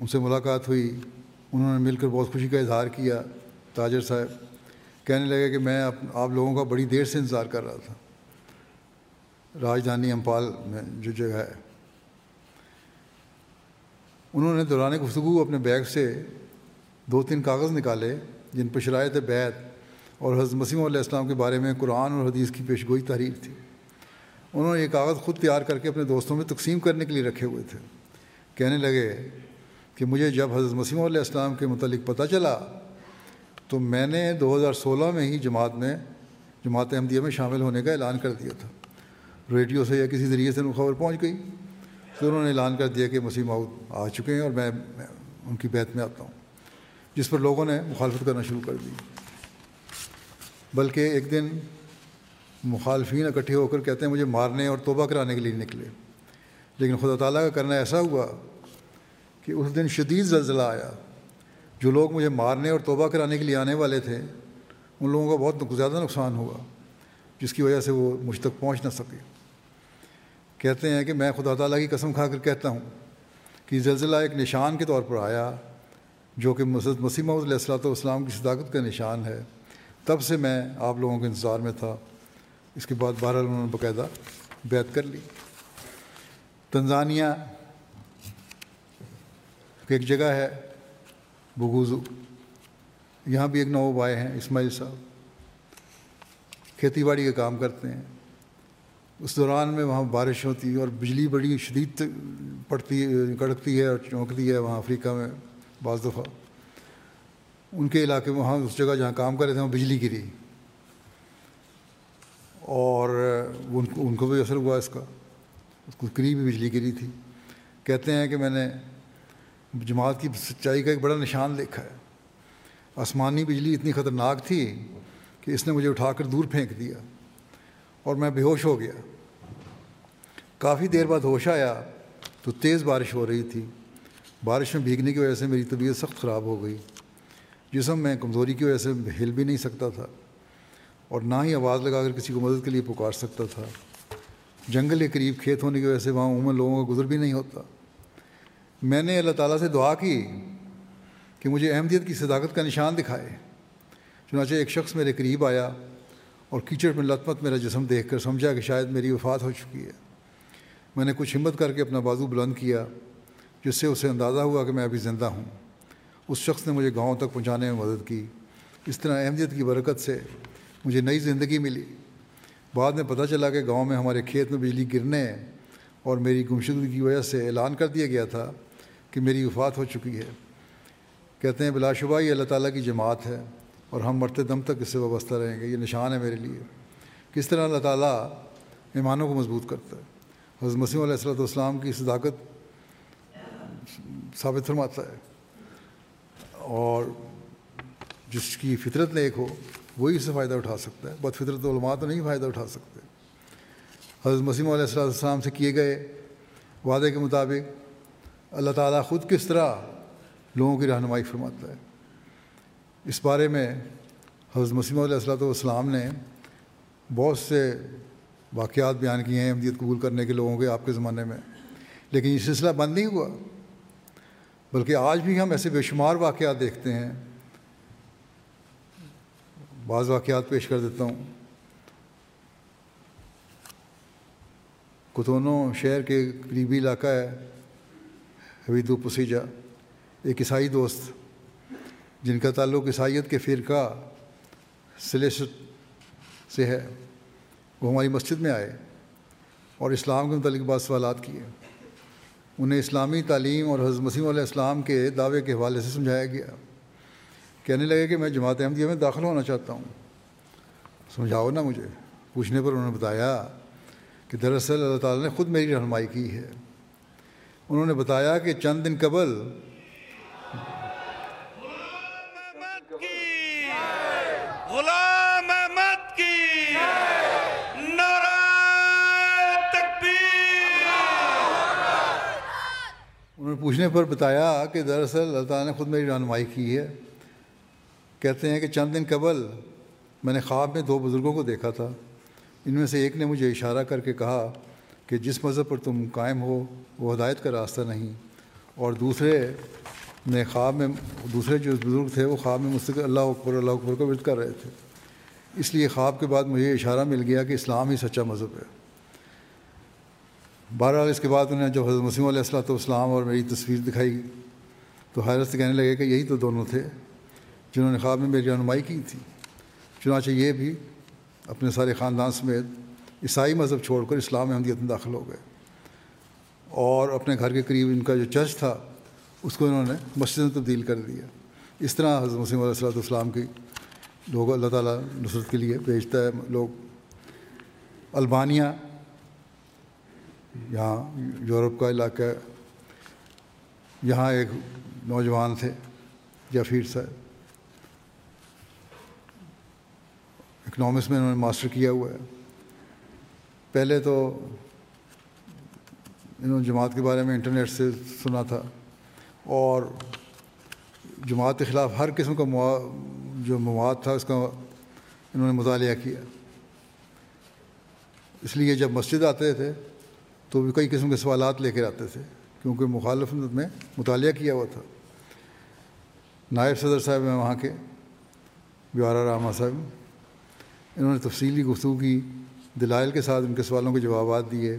ان سے ملاقات ہوئی۔ انہوں نے مل کر بہت خوشی کا اظہار کیا۔ تاجر صاحب کہنے لگے کہ میں آپ لوگوں کا بڑی دیر سے انتظار کر رہا تھا۔ راجدھانی امپال میں جو جگہ ہے۔ انہوں نے دوران گفتگو اپنے بیگ سے دو تین کاغذ نکالے جن پر شرائط بیت اور حضرت مسیم علیہ السلام کے بارے میں قرآن اور حدیث کی پیش گوئی تحریر تھی۔ انہوں نے یہ کاغذ خود تیار کر کے اپنے دوستوں میں تقسیم کرنے کے لیے رکھے ہوئے تھے۔ کہنے لگے کہ مجھے جب حضرت مسیم علیہ السلام کے متعلق پتہ چلا، تو میں نے دو ہزار سولہ میں ہی جماعت میں، جماعت احمدیہ میں شامل ہونے کا اعلان کر دیا تھا۔ ریڈیو سے یا کسی ذریعے سے ان خبر پہنچ گئی۔ تو انہوں نے اعلان کر دیا کہ مسیح ماؤد آ چکے ہیں اور میں ان کی بیت میں آتا ہوں۔ جس پر لوگوں نے مخالفت کرنا شروع کر دی۔ بلکہ ایک دن مخالفین اکٹھے ہو کر کہتے ہیں، مجھے مارنے اور توبہ کرانے کے لیے نکلے۔ لیکن خدا تعالیٰ کا کرنا ایسا ہوا کہ اس دن شدید زلزلہ آیا۔ جو لوگ مجھے مارنے اور توبہ کرانے کے لیے آنے والے تھے، ان لوگوں کا بہت زیادہ نقصان ہوا، جس کی وجہ سے وہ مجھ تک پہنچ نہ سکے۔ کہتے ہیں کہ میں خدا تعالیٰ کی قسم کھا کر کہتا ہوں کہ زلزلہ ایک نشان کے طور پر آیا، جو کہ مسد مسیمہ علیہ السلاۃ والسلام کی صداقت کا نشان ہے۔ تب سے میں آپ لوگوں کے انتظار میں تھا۔ اس کے بعد بہرحال انہوں نے باقاعدہ بیت کر لی۔ تنزانیہ ایک جگہ ہے بگوزو یہاں بھی ایک نو بائے ہیں، اسماعیل صاحب۔ کھیتی باڑی کا کام کرتے ہیں۔ اس دوران میں وہاں بارش ہوتی ہے اور بجلی بڑی شدید پڑتی، کڑکتی ہے اور چونکتی ہے وہاں افریقہ میں بعض دفعہ۔ ان کے علاقے میں وہاں اس جگہ جہاں کام کر رہے تھے، وہاں بجلی گری۔ اور ان کو ان کو بھی اثر ہوا اس کا۔ اس کو قریب بھی بجلی گری تھی۔ کہتے ہیں کہ میں نے جماعت کی سچائی کا ایک بڑا نشان دیکھا ہے۔ آسمانی بجلی اتنی خطرناک تھی کہ اس نے مجھے اٹھا کر دور پھینک دیا اور میں بے ہوش ہو گیا۔ کافی دیر بعد ہوش آیا تو تیز بارش ہو رہی تھی۔ بارش میں بھیگنے کی وجہ سے میری طبیعت سخت خراب ہو گئی۔ جسم میں کمزوری کی وجہ سے ہل بھی نہیں سکتا تھا اور نہ ہی آواز لگا کر کسی کو مدد کے لیے پکار سکتا تھا۔ جنگل کے قریب کھیت ہونے کی وجہ سے وہاں عموماً لوگوں کا گزر بھی نہیں ہوتا۔ میں نے اللہ تعالیٰ سے دعا کی کہ مجھے احمدیت کی صداقت کا نشان دکھائے۔ چنانچہ ایک شخص میرے قریب آیا اور کیچڑ میں لت مت میرا جسم دیکھ کر سمجھا کہ شاید میری وفات ہو چکی ہے۔ میں نے کچھ ہمت کر کے اپنا بازو بلند کیا، جس سے اسے اندازہ ہوا کہ میں ابھی زندہ ہوں۔ اس شخص نے مجھے گاؤں تک پہنچانے میں مدد کی۔ اس طرح احمدیت کی برکت سے مجھے نئی زندگی ملی۔ بعد میں پتہ چلا کہ گاؤں میں ہمارے کھیت میں بجلی گرنے اور میری گمشدگی کی وجہ سے اعلان کر دیا گیا تھا کہ میری وفات ہو چکی ہے۔ کہتے ہیں، بلا شبہ یہ اللہ تعالیٰ کی جماعت ہے اور ہم مرتے دم تک اس سے وابستہ رہیں گے۔ یہ نشان ہے میرے لیے۔ کس طرح اللہ تعالیٰ ایمانوں کو مضبوط کرتا ہے۔ حضرت مسیم علیہ السلۃ والسلام کی صداقت ثابت فرماتا ہے۔ اور جس کی فطرت نیک ہو، وہی اس سے فائدہ اٹھا سکتا ہے۔ بد فطرت علماء تو نہیں فائدہ اٹھا سکتے۔ حضرت مسیم علیہ السلّۃ والسلام سے کیے گئے وعدے کے مطابق اللہ تعالیٰ خود کس طرح لوگوں کی رہنمائی فرماتا ہے۔ اس بارے میں حضرت مسیم علیہ السلۃ والسلام نے بہت سے واقعات بیان کیے ہیں احمدیت قبول کرنے کے لوگوں کے آپ کے زمانے میں، لیکن یہ سلسلہ بند نہیں ہوا، بلکہ آج بھی ہم ایسے بے شمار واقعات دیکھتے ہیں۔ بعض واقعات پیش کر دیتا ہوں۔ کتونوں شہر کے قریبی علاقہ ہے حوید پسیجا ایک عیسائی دوست جن کا تعلق عیسائیت کے فرقہ سلیسٹ سے ہے، وہ ہماری مسجد میں آئے اور اسلام کے متعلق بعض سوالات کیے۔ انہیں اسلامی تعلیم اور حضرت مسیم علیہ السلام کے دعوے کے حوالے سے سمجھایا گیا۔ کہنے لگے کہ میں جماعت احمدیہ میں داخل ہونا چاہتا ہوں۔ سمجھاؤ نا مجھے۔ پوچھنے پر انہوں نے بتایا کہ دراصل اللہ تعالیٰ نے خود میری رہنمائی کی ہے۔ انہوں نے بتایا کہ چند دن قبل پوچھنے پر بتایا کہ دراصل اللہ تعالیٰ نے خود میری رہنمائی کی ہے۔ کہتے ہیں کہ چند دن قبل میں نے خواب میں دو بزرگوں کو دیکھا تھا۔ ان میں سے ایک نے مجھے اشارہ کر کے کہا کہ جس مذہب پر تم قائم ہو، وہ ہدایت کا راستہ نہیں۔ اور دوسرے نے خواب میں، دوسرے جو بزرگ تھے، وہ خواب میں مستقل اللہ اکبر اللہ اکبر کو ورد کر رہے تھے۔ اس لیے خواب کے بعد مجھے اشارہ مل گیا کہ اسلام ہی سچا مذہب ہے۔ بہرحال اس کے بعد انہیں جب حضرت مسیم علیہ السلۃ والسلام اور میری تصویر دکھائی، تو حیرت سے کہنے لگے کہ یہی تو دونوں تھے جنہوں نے خواب میں میری رہنمائی کی تھی۔ چنانچہ یہ بھی اپنے سارے خاندان سمیت عیسائی مذہب چھوڑ کر اسلام میں میں داخل ہو گئے۔ اور اپنے گھر کے قریب ان کا جو چرچ تھا، اس کو انہوں نے مسجد میں تبدیل کر دیا۔ اس طرح حضرت مسیم علیہ السلۃ والسلام کی لوگ اللہ تعالیٰ نصرت کے لیے بھیجتا ہے۔ لوگ البانیہ، یہاں یورپ کا علاقہ ہے۔ یہاں ایک نوجوان تھے جفیر صاحب اکنامکس میں انہوں نے ماسٹر کیا ہوا ہے۔ پہلے تو انہوں نے جماعت کے بارے میں انٹرنیٹ سے سنا تھا اور جماعت کے خلاف ہر قسم کا جو مواد تھا اس کا انہوں نے مطالعہ کیا۔ اس لیے جب مسجد آتے تھے تو بھی کئی قسم کے سوالات لے کر آتے تھے، کیونکہ مخالف میں مطالعہ کیا ہوا تھا۔ نائب صدر صاحب ہیں وہاں کے، بیوارہ راما صاحب، انہوں نے تفصیلی گفتگو کی۔ دلائل کے ساتھ ان کے سوالوں کے جوابات دیے۔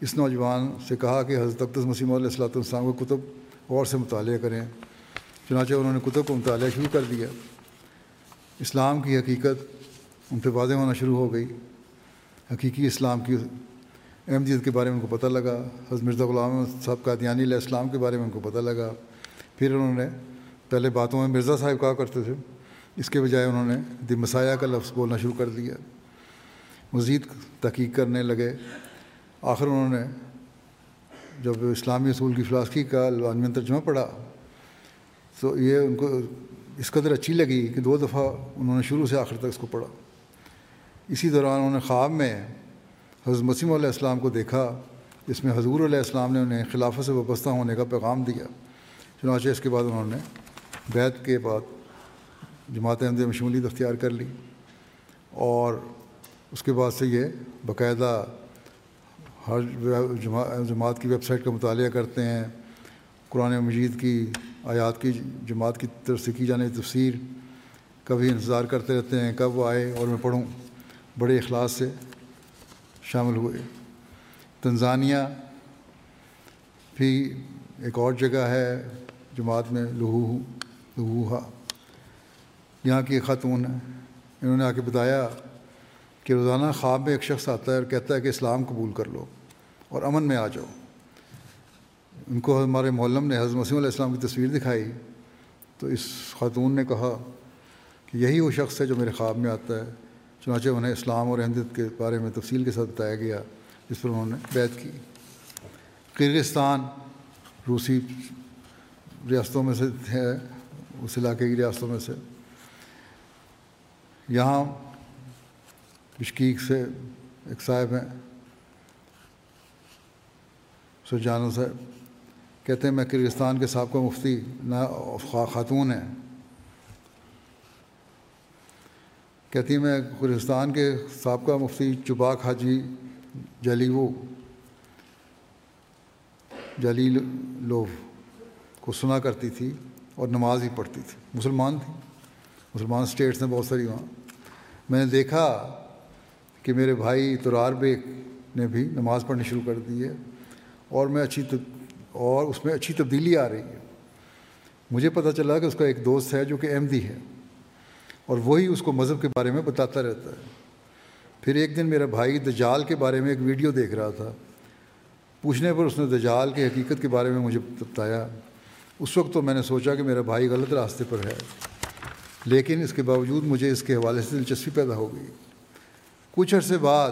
اس نوجوان سے کہا کہ حضرت اقدس مسیم علیہ السلّۃ السلام کو کتب غور سے مطالعہ کریں۔ چنانچہ انہوں نے کتب کو مطالعہ شروع کر دیا۔ اسلام کی حقیقت ان پہ واضح ہونا شروع ہو گئی۔ حقیقی اسلام کی احمدیت کے بارے میں ان کو پتہ لگا۔ حضرت مرزا غلام صاحب کا دینی علیہ السلام کے بارے میں ان کو پتہ لگا۔ پھر انہوں نے پہلے باتوں میں مرزا صاحب کہا کرتے تھے۔ اس کے بجائے انہوں نے دی مسایہ کا لفظ بولنا شروع کر دیا۔ مزید تحقیق کرنے لگے۔ آخر انہوں نے جب اسلامی اصول کی فلاسفی کا الوانوین ترجمہ پڑھا، تو یہ ان کو اس قدر اچھی لگی کہ دو دفعہ انہوں نے شروع سے آخر تک اس کو پڑھا۔ اسی دوران انہوں نے خواب میں حضرت مسیم علیہ السلام کو دیکھا، جس میں حضور علیہ السلام نے انہیں خلافت سے وابستہ ہونے کا پیغام دیا۔ چنانچہ اس کے بعد انہوں نے بیت کے بعد جماعت احمد میں شمولیت اختیار کر لی اور اس کے بعد سے یہ باقاعدہ ہر جماعت کی ویب سائٹ کا مطالعہ کرتے ہیں، قرآن مجید کی آیات کی جماعت کی طرف سے کی جانے تفسیر کا بھی انتظار کرتے رہتے ہیں، کب وہ آئے اور میں پڑھوں۔ بڑے اخلاص سے شامل ہوئے۔ تنزانیہ بھی ایک اور جگہ ہے، جماعت میں لہو، لہوہا۔ یہاں کی خاتون ہے انہوں نے آ کے بتایا کہ روزانہ خواب میں ایک شخص آتا ہے اور کہتا ہے کہ اسلام قبول کر لو اور امن میں آ جاؤ۔ ان کو ہمارے معلم نے حضرت مسیم علیہ السلام کی تصویر دکھائی۔ تو اس خاتون نے کہا کہ یہی وہ شخص ہے جو میرے خواب میں آتا ہے۔ چنانچہ انہیں اسلام اور احمدیت کے بارے میں تفصیل کے ساتھ بتایا گیا، جس پر انہوں نے بیت کی۔ کرغستان روسی ریاستوں میں سے ہے، اس علاقے کی ریاستوں میں سے۔ یہاں بشکیک سے ایک صاحب ہیں۔ سرجانو صاحب کہتے ہیں میں کرغستان کے سابقہ مفتی نہ خاتون ہیں۔ کہتی ہیں میں کرغستان کے سابقہ مفتی چباک حاجی جلیو جلیل لوو کو سنا کرتی تھی اور نماز ہی پڑھتی تھی۔ مسلمان تھی۔ مسلمان اسٹیٹس ہیں بہت ساری وہاں۔ میں نے دیکھا کہ میرے بھائی ترار بیگ نے بھی نماز پڑھنی شروع کر دی ہے اور میں اچھی اور اس میں اچھی تبدیلی آ رہی ہے۔ مجھے پتہ چلا کہ اس کا ایک دوست ہے جو کہ احمدی ہے اور وہی اس کو مذہب کے بارے میں بتاتا رہتا ہے۔ پھر ایک دن میرا بھائی دجال کے بارے میں ایک ویڈیو دیکھ رہا تھا۔ پوچھنے پر اس نے دجال کی حقیقت کے بارے میں مجھے بتایا۔ اس وقت تو میں نے سوچا کہ میرا بھائی غلط راستے پر ہے، لیکن اس کے باوجود مجھے اس کے حوالے سے دلچسپی پیدا ہو گئی۔ کچھ عرصے بعد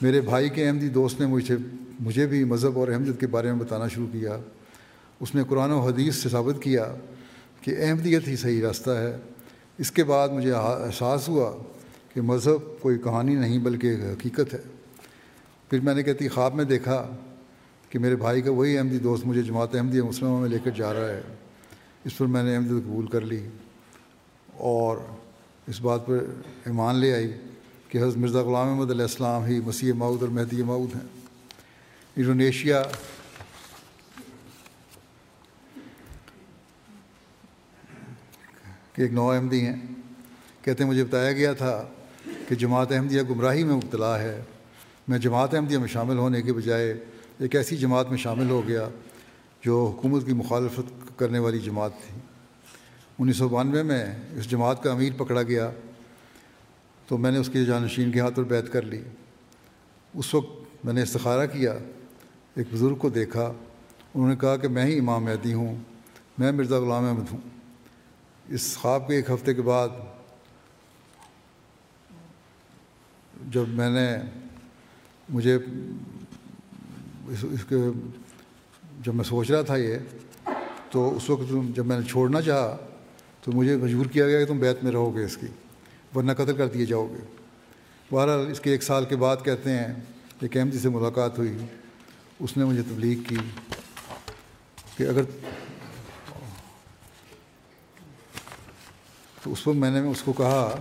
میرے بھائی کے احمدی دوست نے مجھے مجھے بھی مذہب اور احمدیت کے بارے میں بتانا شروع کیا۔ اس نے قرآن و حدیث سے ثابت کیا کہ احمدیت ہی صحیح راستہ ہے۔ اس کے بعد مجھے احساس ہوا کہ مذہب کوئی کہانی نہیں بلکہ ایک حقیقت ہے۔ پھر میں نے کہتی خواب میں دیکھا کہ میرے بھائی کا وہی احمدی دوست مجھے جماعت احمدی مسلموں میں لے کر جا رہا ہے۔ اس پر میں نے احمدیت قبول کر لی اور اس بات پر ایمان لے آئی۔ کہ حضرت مرزا غلام احمد علیہ السلام ہی مسیح مود اور مہدی مود ہیں۔ انڈونیشیا کہ ایک نو احمدی ہیں۔ کہتے ہیں، مجھے بتایا گیا تھا کہ جماعت احمدیہ گمراہی میں مبتلا ہے۔ میں جماعت احمدیہ میں شامل ہونے کے بجائے ایک ایسی جماعت میں شامل ہو گیا جو حکومت کی مخالفت کرنے والی جماعت تھی۔ انیس سو بانوے میں اس جماعت کا امیر پکڑا گیا۔ تو میں نے اس کے جانشین کے ہاتھ پر بیت کر لی۔ اس وقت میں نے استخارہ کیا، ایک بزرگ کو دیکھا، انہوں نے کہا کہ میں ہی امام مہدی ہوں، میں مرزا غلام احمد ہوں۔ اس خواب کے ایک ہفتے کے بعد جب میں نے مجھے اس اس کے جب میں سوچ رہا تھا یہ، تو اس وقت جب میں نے چھوڑنا چاہا تو مجھے مجبور کیا گیا کہ تم بیت میں رہو گے اس کی۔ ورنہ قتل کر دیے جاؤ گے۔ بہرحال اس کے ایک سال کے بعد کہتے ہیں ایک احمدی سے ملاقات ہوئی۔ اس نے مجھے تبلیغ کی کہ اگر تو اس وقت میں نے اس کو کہا،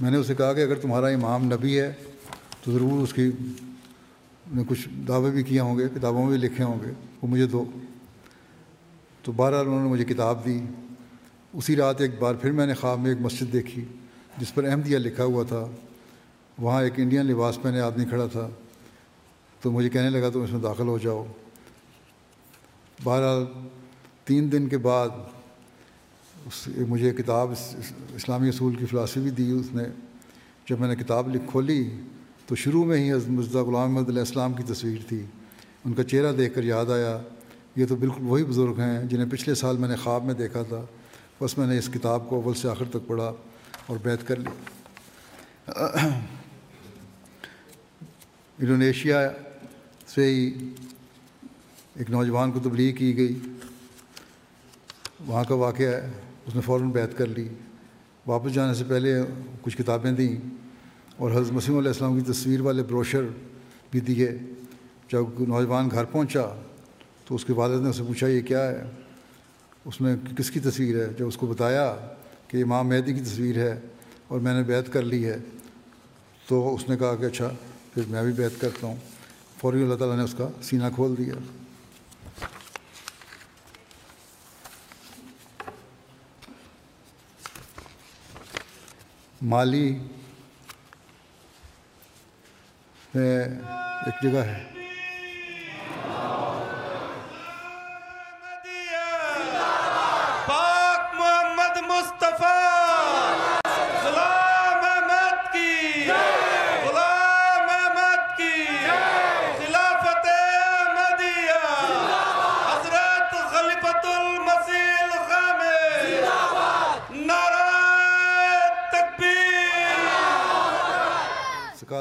میں نے اسے کہا کہ اگر تمہارا امام نبی ہے تو ضرور اس کی نے کچھ دعوے بھی کیے ہوں گے، کتابوں میں بھی لکھے ہوں گے، وہ مجھے دو۔ تو بہرحال انہوں نے مجھے کتاب دی۔ اسی رات ایک بار پھر میں نے خواب میں ایک مسجد دیکھی۔ جس پر احمدیہ لکھا ہوا تھا، وہاں ایک انڈین لباس پہنے آدمی کھڑا تھا، تو مجھے کہنے لگا تم اس میں داخل ہو جاؤ۔ بہرحال تین دن کے بعد اس مجھے کتاب اسلامی اصول کی فلاسفی دی۔ اس نے جب میں نے کتاب لکھ کھولی تو شروع میں ہی مرزا غلام محمد علیہ السلام کی تصویر تھی۔ ان کا چہرہ دیکھ کر یاد آیا، یہ تو بالکل وہی بزرگ ہیں جنہیں پچھلے سال میں نے خواب میں دیکھا تھا۔ بس میں نے اس کتاب کو اول سے آخر تک پڑھا۔ اور بیت کر لی۔ انڈونیشیا سے ہی ایک نوجوان کو تبلیغ کی گئی۔ وہاں کا واقعہ ہے، اس نے فوراً بیت کر لی۔ واپس جانے سے پہلے کچھ کتابیں دیں اور حضرت مسیم علیہ السلام کی تصویر والے بروشر بھی دیے۔ جب نوجوان گھر پہنچا تو اس کے والد نے اسے پوچھا، یہ کیا ہے؟ اس میں کس کی تصویر ہے؟ جب اس کو بتایا کہ امام مہدی کی تصویر ہے اور میں نے بیت کر لی ہے، تو اس نے کہا کہ اچھا پھر میں بھی بیت کرتا ہوں۔ فوری اللہ تعالیٰ نے اس کا سینہ کھول دیا۔ مالی میں ایک جگہ ہے۔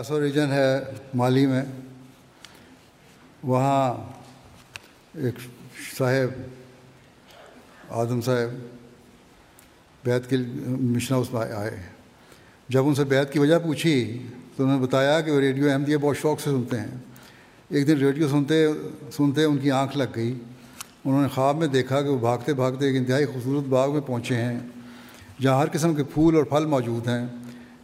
سکاسو ریجن ہے مالی میں، وہاں ایک صاحب، آدم صاحب بیت کے مشنا اس میں آئے۔ جب ان سے بیت کی وجہ پوچھی تو انہوں نے بتایا کہ وہ ریڈیو احمدیہ بہت شوق سے سنتے ہیں۔ ایک دن ریڈیو سنتے سنتے ان کی آنکھ لگ گئی۔ انہوں نے خواب میں دیکھا کہ وہ بھاگتے بھاگتے ایک انتہائی خوبصورت باغ میں پہنچے ہیں، جہاں ہر قسم کے پھول اور پھل موجود ہیں۔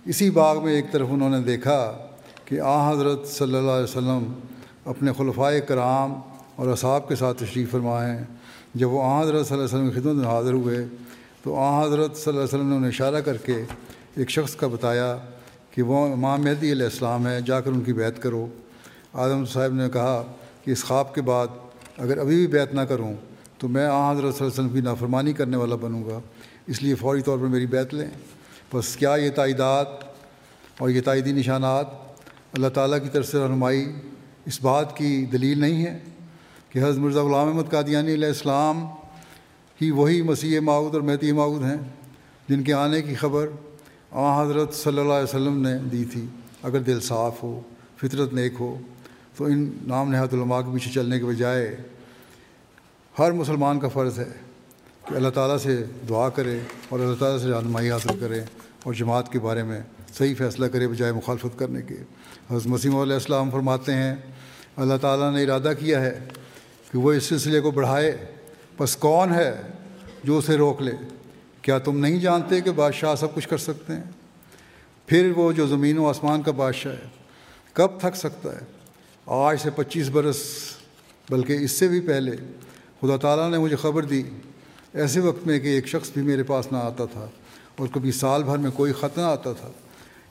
اسی باغ میں ایک طرف انہوں نے دیکھا کہ آ حضرت صلی اللہ علیہ وسلم اپنے خلفائے کرام اور اصحاب کے ساتھ تشریف فرمائیں جب وہ آ حضرت صلی اللہ علیہ وسلم کی خدمت میں حاضر ہوئے تو آ حضرت صلی اللہ علیہ وسلم نے انہیں اشارہ کر کے ایک شخص کا بتایا کہ وہ امام مہدی علیہ السلام ہے، جا کر ان کی بیعت کرو۔ آدم صاحب نے کہا کہ اس خواب کے بعد اگر ابھی بھی بیعت نہ کروں تو میں آ حضرت صلی اللہ علیہ وسلم کی نافرمانی کرنے والا بنوں گا۔ اس لیے فوری طور پر میری بیعت لیں۔ بس کیا یہ تائیدات اور یہ تائیدی نشانات اللہ تعالیٰ کی طرف سے رہنمائی اس بات کی دلیل نہیں ہے کہ حضرت مرزا غلام احمد قادیانی علیہ السلام ہی وہی مسیح معود اور مہدی معود ہیں جن کے آنے کی خبر آ حضرت صلی اللہ علیہ وسلم نے دی تھی۔ اگر دل صاف ہو، فطرت نیک ہو، تو ان نام نہاد علماء کے پیچھے چلنے کے بجائے ہر مسلمان کا فرض ہے کہ اللہ تعالیٰ سے دعا کرے اور اللہ تعالیٰ سے رہنمائی حاصل کرے اور جماعت کے بارے میں صحیح فیصلہ کرے بجائے مخالفت کرنے کے۔ حضرت مسیم علیہ السلام فرماتے ہیں، اللہ تعالیٰ نے ارادہ کیا ہے کہ وہ اس سلسلے کو بڑھائے بس کون ہے جو اسے روک لے؟ کیا تم نہیں جانتے کہ بادشاہ سب کچھ کر سکتے ہیں؟ پھر وہ جو زمین و آسمان کا بادشاہ ہے، کب تھک سکتا ہے؟ آج سے پچیس برس، بلکہ اس سے بھی پہلے خدا تعالیٰ نے مجھے خبر دی۔ ایسے وقت میں کہ ایک شخص بھی میرے پاس نہ آتا تھا اور کبھی سال بھر میں کوئی خط نہ آتا تھا۔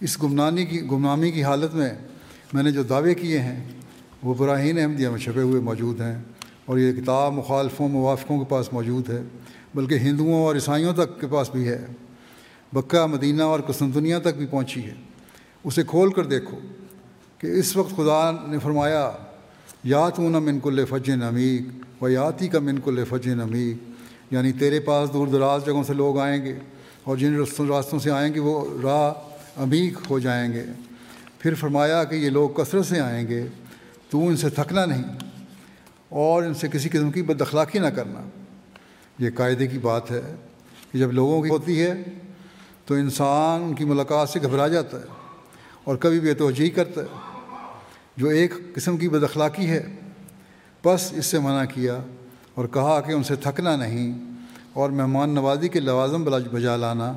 اس گمنانی کی گمنامی کی حالت میں میں نے جو دعوے کیے ہیں، وہ براہین احمدیہ میں چھپے ہوئے موجود ہیں اور یہ کتاب مخالفوں، موافقوں کے پاس موجود ہے، بلکہ ہندوؤں اور عیسائیوں تک کے پاس بھی ہے۔ بکہ، مدینہ اور قسطنطنیہ تک بھی پہنچی ہے۔ اسے کھول کر دیکھو کہ اس وقت خدا نے فرمایا، یا تو نہ من کل فج نمیک و یاتی کا من کل فج نمیک یعنی تیرے پاس دور دراز جگہوں سے لوگ آئیں گے اور جن راستوں سے آئیں گے، وہ راہ عمیق ہو جائیں گے۔ پھر فرمایا کہ یہ لوگ کثرت سے آئیں گے۔ تو ان سے تھکنا نہیں اور ان سے کسی قسم کی بد اخلاقی نہ کرنا۔ یہ قاعدے کی بات ہے کہ جب لوگوں کی ہوتی ہے تو انسان ان کی ملاقات سے گھبرا جاتا ہے اور کبھی بے توجہی کرتا ہے۔ جو ایک قسم کی بد اخلاقی ہے، بس اس سے منع کیا اور کہا کہ ان سے تھکنا نہیں اور مہمان نوازی کے لوازم بجا لانا۔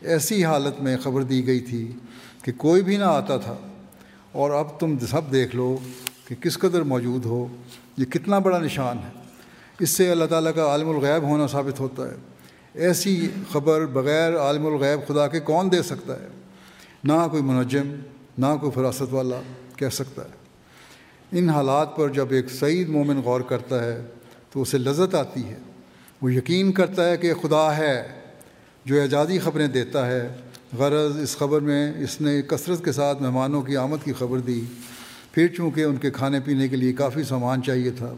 ایسی حالت میں خبر دی گئی تھی کہ کوئی بھی نہ آتا تھا۔ اور اب تم سب دیکھ لو کہ کس قدر موجود ہو۔ یہ کتنا بڑا نشان ہے۔ اس سے اللہ تعالیٰ کا عالم الغیب ہونا ثابت ہوتا ہے۔ ایسی خبر بغیر عالم الغیب خدا کے کون دے سکتا ہے؟ نہ کوئی منجم، نہ کوئی فراست والا کہہ سکتا ہے۔ ان حالات پر جب ایک سعید مومن غور کرتا ہے تو اسے لذت آتی ہے۔ وہ یقین کرتا ہے کہ خدا ہے۔ جو اعجازی خبریں دیتا ہے، غرض اس خبر میں اس نے کثرت کے ساتھ مہمانوں کی آمد کی خبر دی۔ پھر چونکہ ان کے کھانے پینے کے لیے کافی سامان چاہیے تھا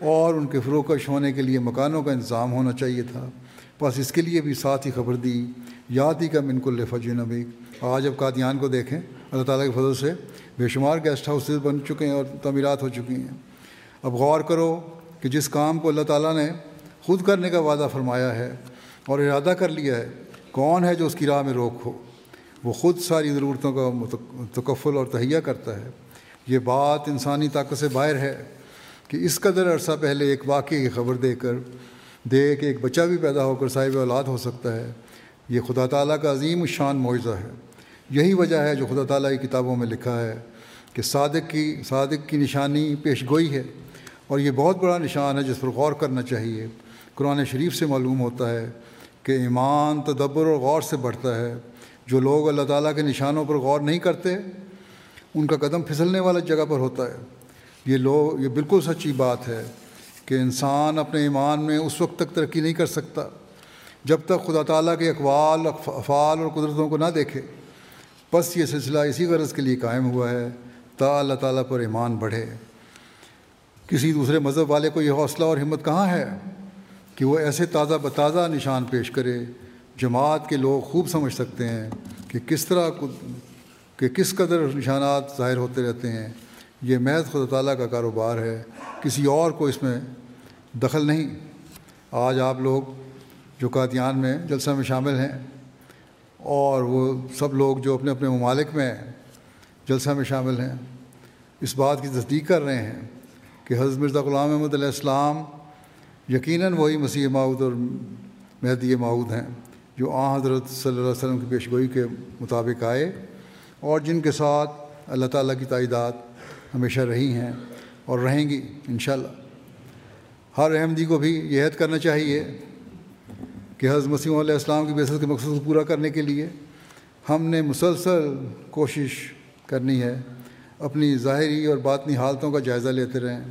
اور ان کے فروکش ہونے کے لیے مکانوں کا انتظام ہونا چاہیے تھا، بس اس کے لیے بھی ساتھ ہی خبر دی۔ یاد ہی کا منک الفج نبی آج اب قادیان کو دیکھیں، اللہ تعالیٰ کے فضل سے بے شمار گیسٹ ہاؤسز بن چکے ہیں اور تعمیرات ہو چکی ہیں۔ اب غور کرو کہ جس کام کو اللہ تعالیٰ نے خود کرنے کا وعدہ فرمایا ہے اور ارادہ کر لیا ہے، کون ہے جو اس کی راہ میں روک ہو؟ وہ خود ساری ضرورتوں کا تکفل اور تہیا کرتا ہے۔ یہ بات انسانی طاقت سے باہر ہے کہ اس قدر عرصہ پہلے ایک واقعے کی خبر دے کر، دے کہ ایک بچہ بھی پیدا ہو کر صاحب اولاد ہو سکتا ہے۔ یہ خدا تعالیٰ کا عظیم الشان معاوضہ ہے۔ یہی وجہ ہے جو خدا تعالیٰ کی کتابوں میں لکھا ہے کہ صادق کی صادق کی نشانی پیش گوئی ہے۔ اور یہ بہت بڑا نشان ہے جس پر غور کرنا چاہیے۔ قرآن شریف سے معلوم ہوتا ہے کہ ایمان تدبر اور غور سے بڑھتا ہے۔ جو لوگ اللہ تعالیٰ کے نشانوں پر غور نہیں کرتے، ان کا قدم پھسلنے والا جگہ پر ہوتا ہے۔ یہ لوگ، یہ بالکل سچی بات ہے کہ انسان اپنے ایمان میں اس وقت تک ترقی نہیں کر سکتا، جب تک خدا تعالیٰ کے اقوال، افعال اور قدرتوں کو نہ دیکھے۔ بس یہ سلسلہ اسی غرض کے لیے قائم ہوا ہے، تا اللہ تعالیٰ پر ایمان بڑھے۔ کسی دوسرے مذہب والے کو یہ حوصلہ اور ہمت کہاں ہے؟ کہ وہ ایسے تازہ بتازہ نشان پیش کرے، جماعت کے لوگ خوب سمجھ سکتے ہیں کہ کس طرح کہ کس قدر نشانات ظاہر ہوتے رہتے ہیں۔ یہ محض خدا تعالیٰ کا کاروبار ہے، کسی اور کو اس میں دخل نہیں۔ آج آپ لوگ جو قادیان میں جلسہ میں شامل ہیں، اور وہ سب لوگ جو اپنے اپنے ممالک میں جلسہ میں شامل ہیں۔ اس بات کی تصدیق کر رہے ہیں کہ حضرت مرزا غلام احمد علیہ السلام یقیناً وہی مسیح معود اور مہدی معود ہیں جو آ حضرت صلی اللہ علیہ وسلم کی پیشگوئی کے مطابق آئے اور جن کے ساتھ اللہ تعالیٰ کی تعداد ہمیشہ رہی ہیں اور رہیں گی، انشاءاللہ۔ ہر احمدی کو بھی یہ عہد کرنا چاہیے کہ حضرت مسیح علیہ السلام کی بیست کے مقصد کو پورا کرنے کے لیے ہم نے مسلسل کوشش کرنی ہے، اپنی ظاہری اور باطنی حالتوں کا جائزہ لیتے رہیں۔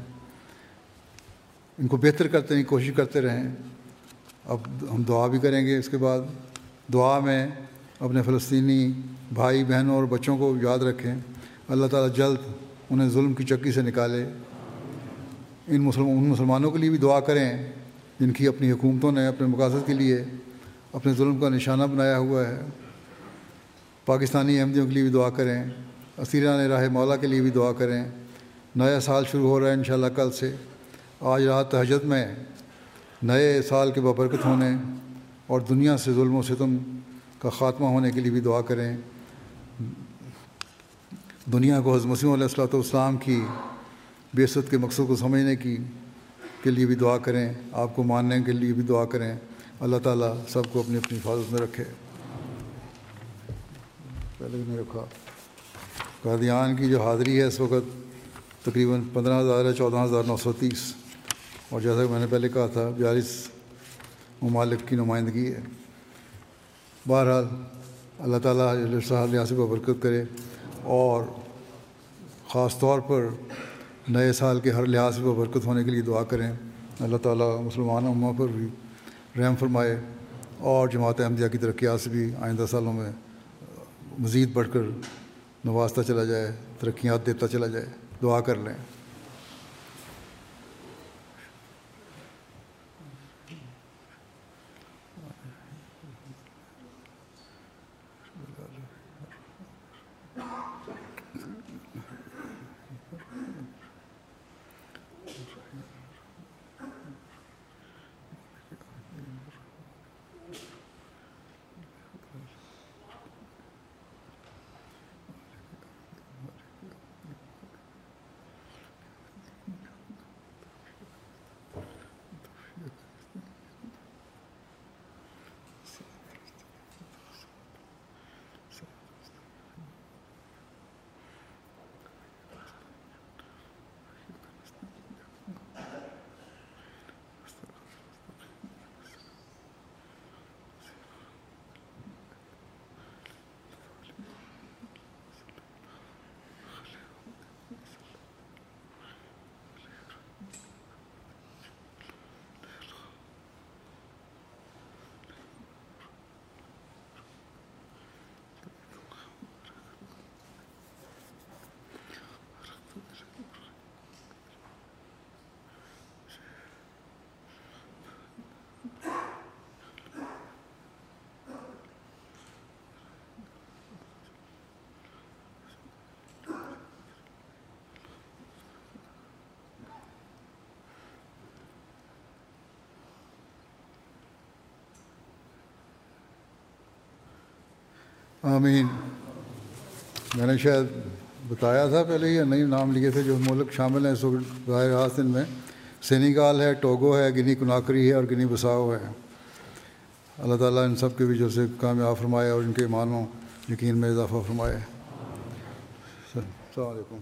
ان کو بہتر کرتے ہیں، کوشش کرتے رہیں۔ اب ہم دعا بھی کریں گے اس کے بعد۔ دعا میں اپنے فلسطینی بھائی بہنوں اور بچوں کو یاد رکھیں۔ اللہ تعالیٰ جلد انہیں ظلم کی چکی سے نکالے۔ ان مسلم، ان مسلمانوں کے لیے بھی دعا کریں جن کی اپنی حکومتوں نے، اپنے مقاصد کے لیے اپنے ظلم کا نشانہ بنایا ہوا ہے۔ پاکستانی احمدیوں کے لیے بھی دعا کریں۔ اسیران راہ مولا کے لیے بھی دعا کریں۔ نیا سال شروع ہو رہا ہے انشاءاللہ کل سے۔ آج رات تہجد میں نئے سال کے ببرکت ہونے اور دنیا سے ظلم و ستم کا خاتمہ ہونے کے لیے بھی دعا کریں۔ دنیا کو حضرت مسیم علیہ السلاۃ والسلام کی بیست کے مقصد کو سمجھنے کی کے لیے بھی دعا کریں۔ آپ کو ماننے کے لیے بھی دعا کریں۔ اللہ تعالیٰ سب کو اپنی اپنی حفاظت میں رکھے۔ پہلے بھی رکھا۔ قادیان کی جو حاضری ہے اس وقت تقریباً پندرہ ہزار ہے، چودہ ہزار نو سو تیس۔ اور جیسا کہ میں نے پہلے کہا تھا، بیالیس ممالک کی نمائندگی ہے۔ بہرحال اللہ تعالیٰ صاحب ریاست کو برکت کرے اور خاص طور پر نئے سال کے ہر لحاظ سے برکت ہونے کے لیے دعا کریں۔ اللہ تعالیٰ مسلمان امہ پر بھی رحم فرمائے اور جماعت احمدیہ کی ترقیات سے بھی آئندہ سالوں میں مزید بڑھ کر نوازتا چلا جائے، ترقیات دیتا چلا جائے۔ دعا کر لیں۔ آمین۔ میں نے شاید بتایا تھا پہلے یا نہیں نام لیے تھے جو ملک شامل ہیں اس وقت ظاہر حاصل میں۔ سینیگال ہے، ٹوگو ہے، گنی کناکری ہے اور گنی بساؤ ہے۔ اللہ تعالیٰ ان سب کے بھی جو سے کامیاب فرمائے اور ان کے ایمانوں یقین میں اضافہ فرمائے۔ السلام علیکم۔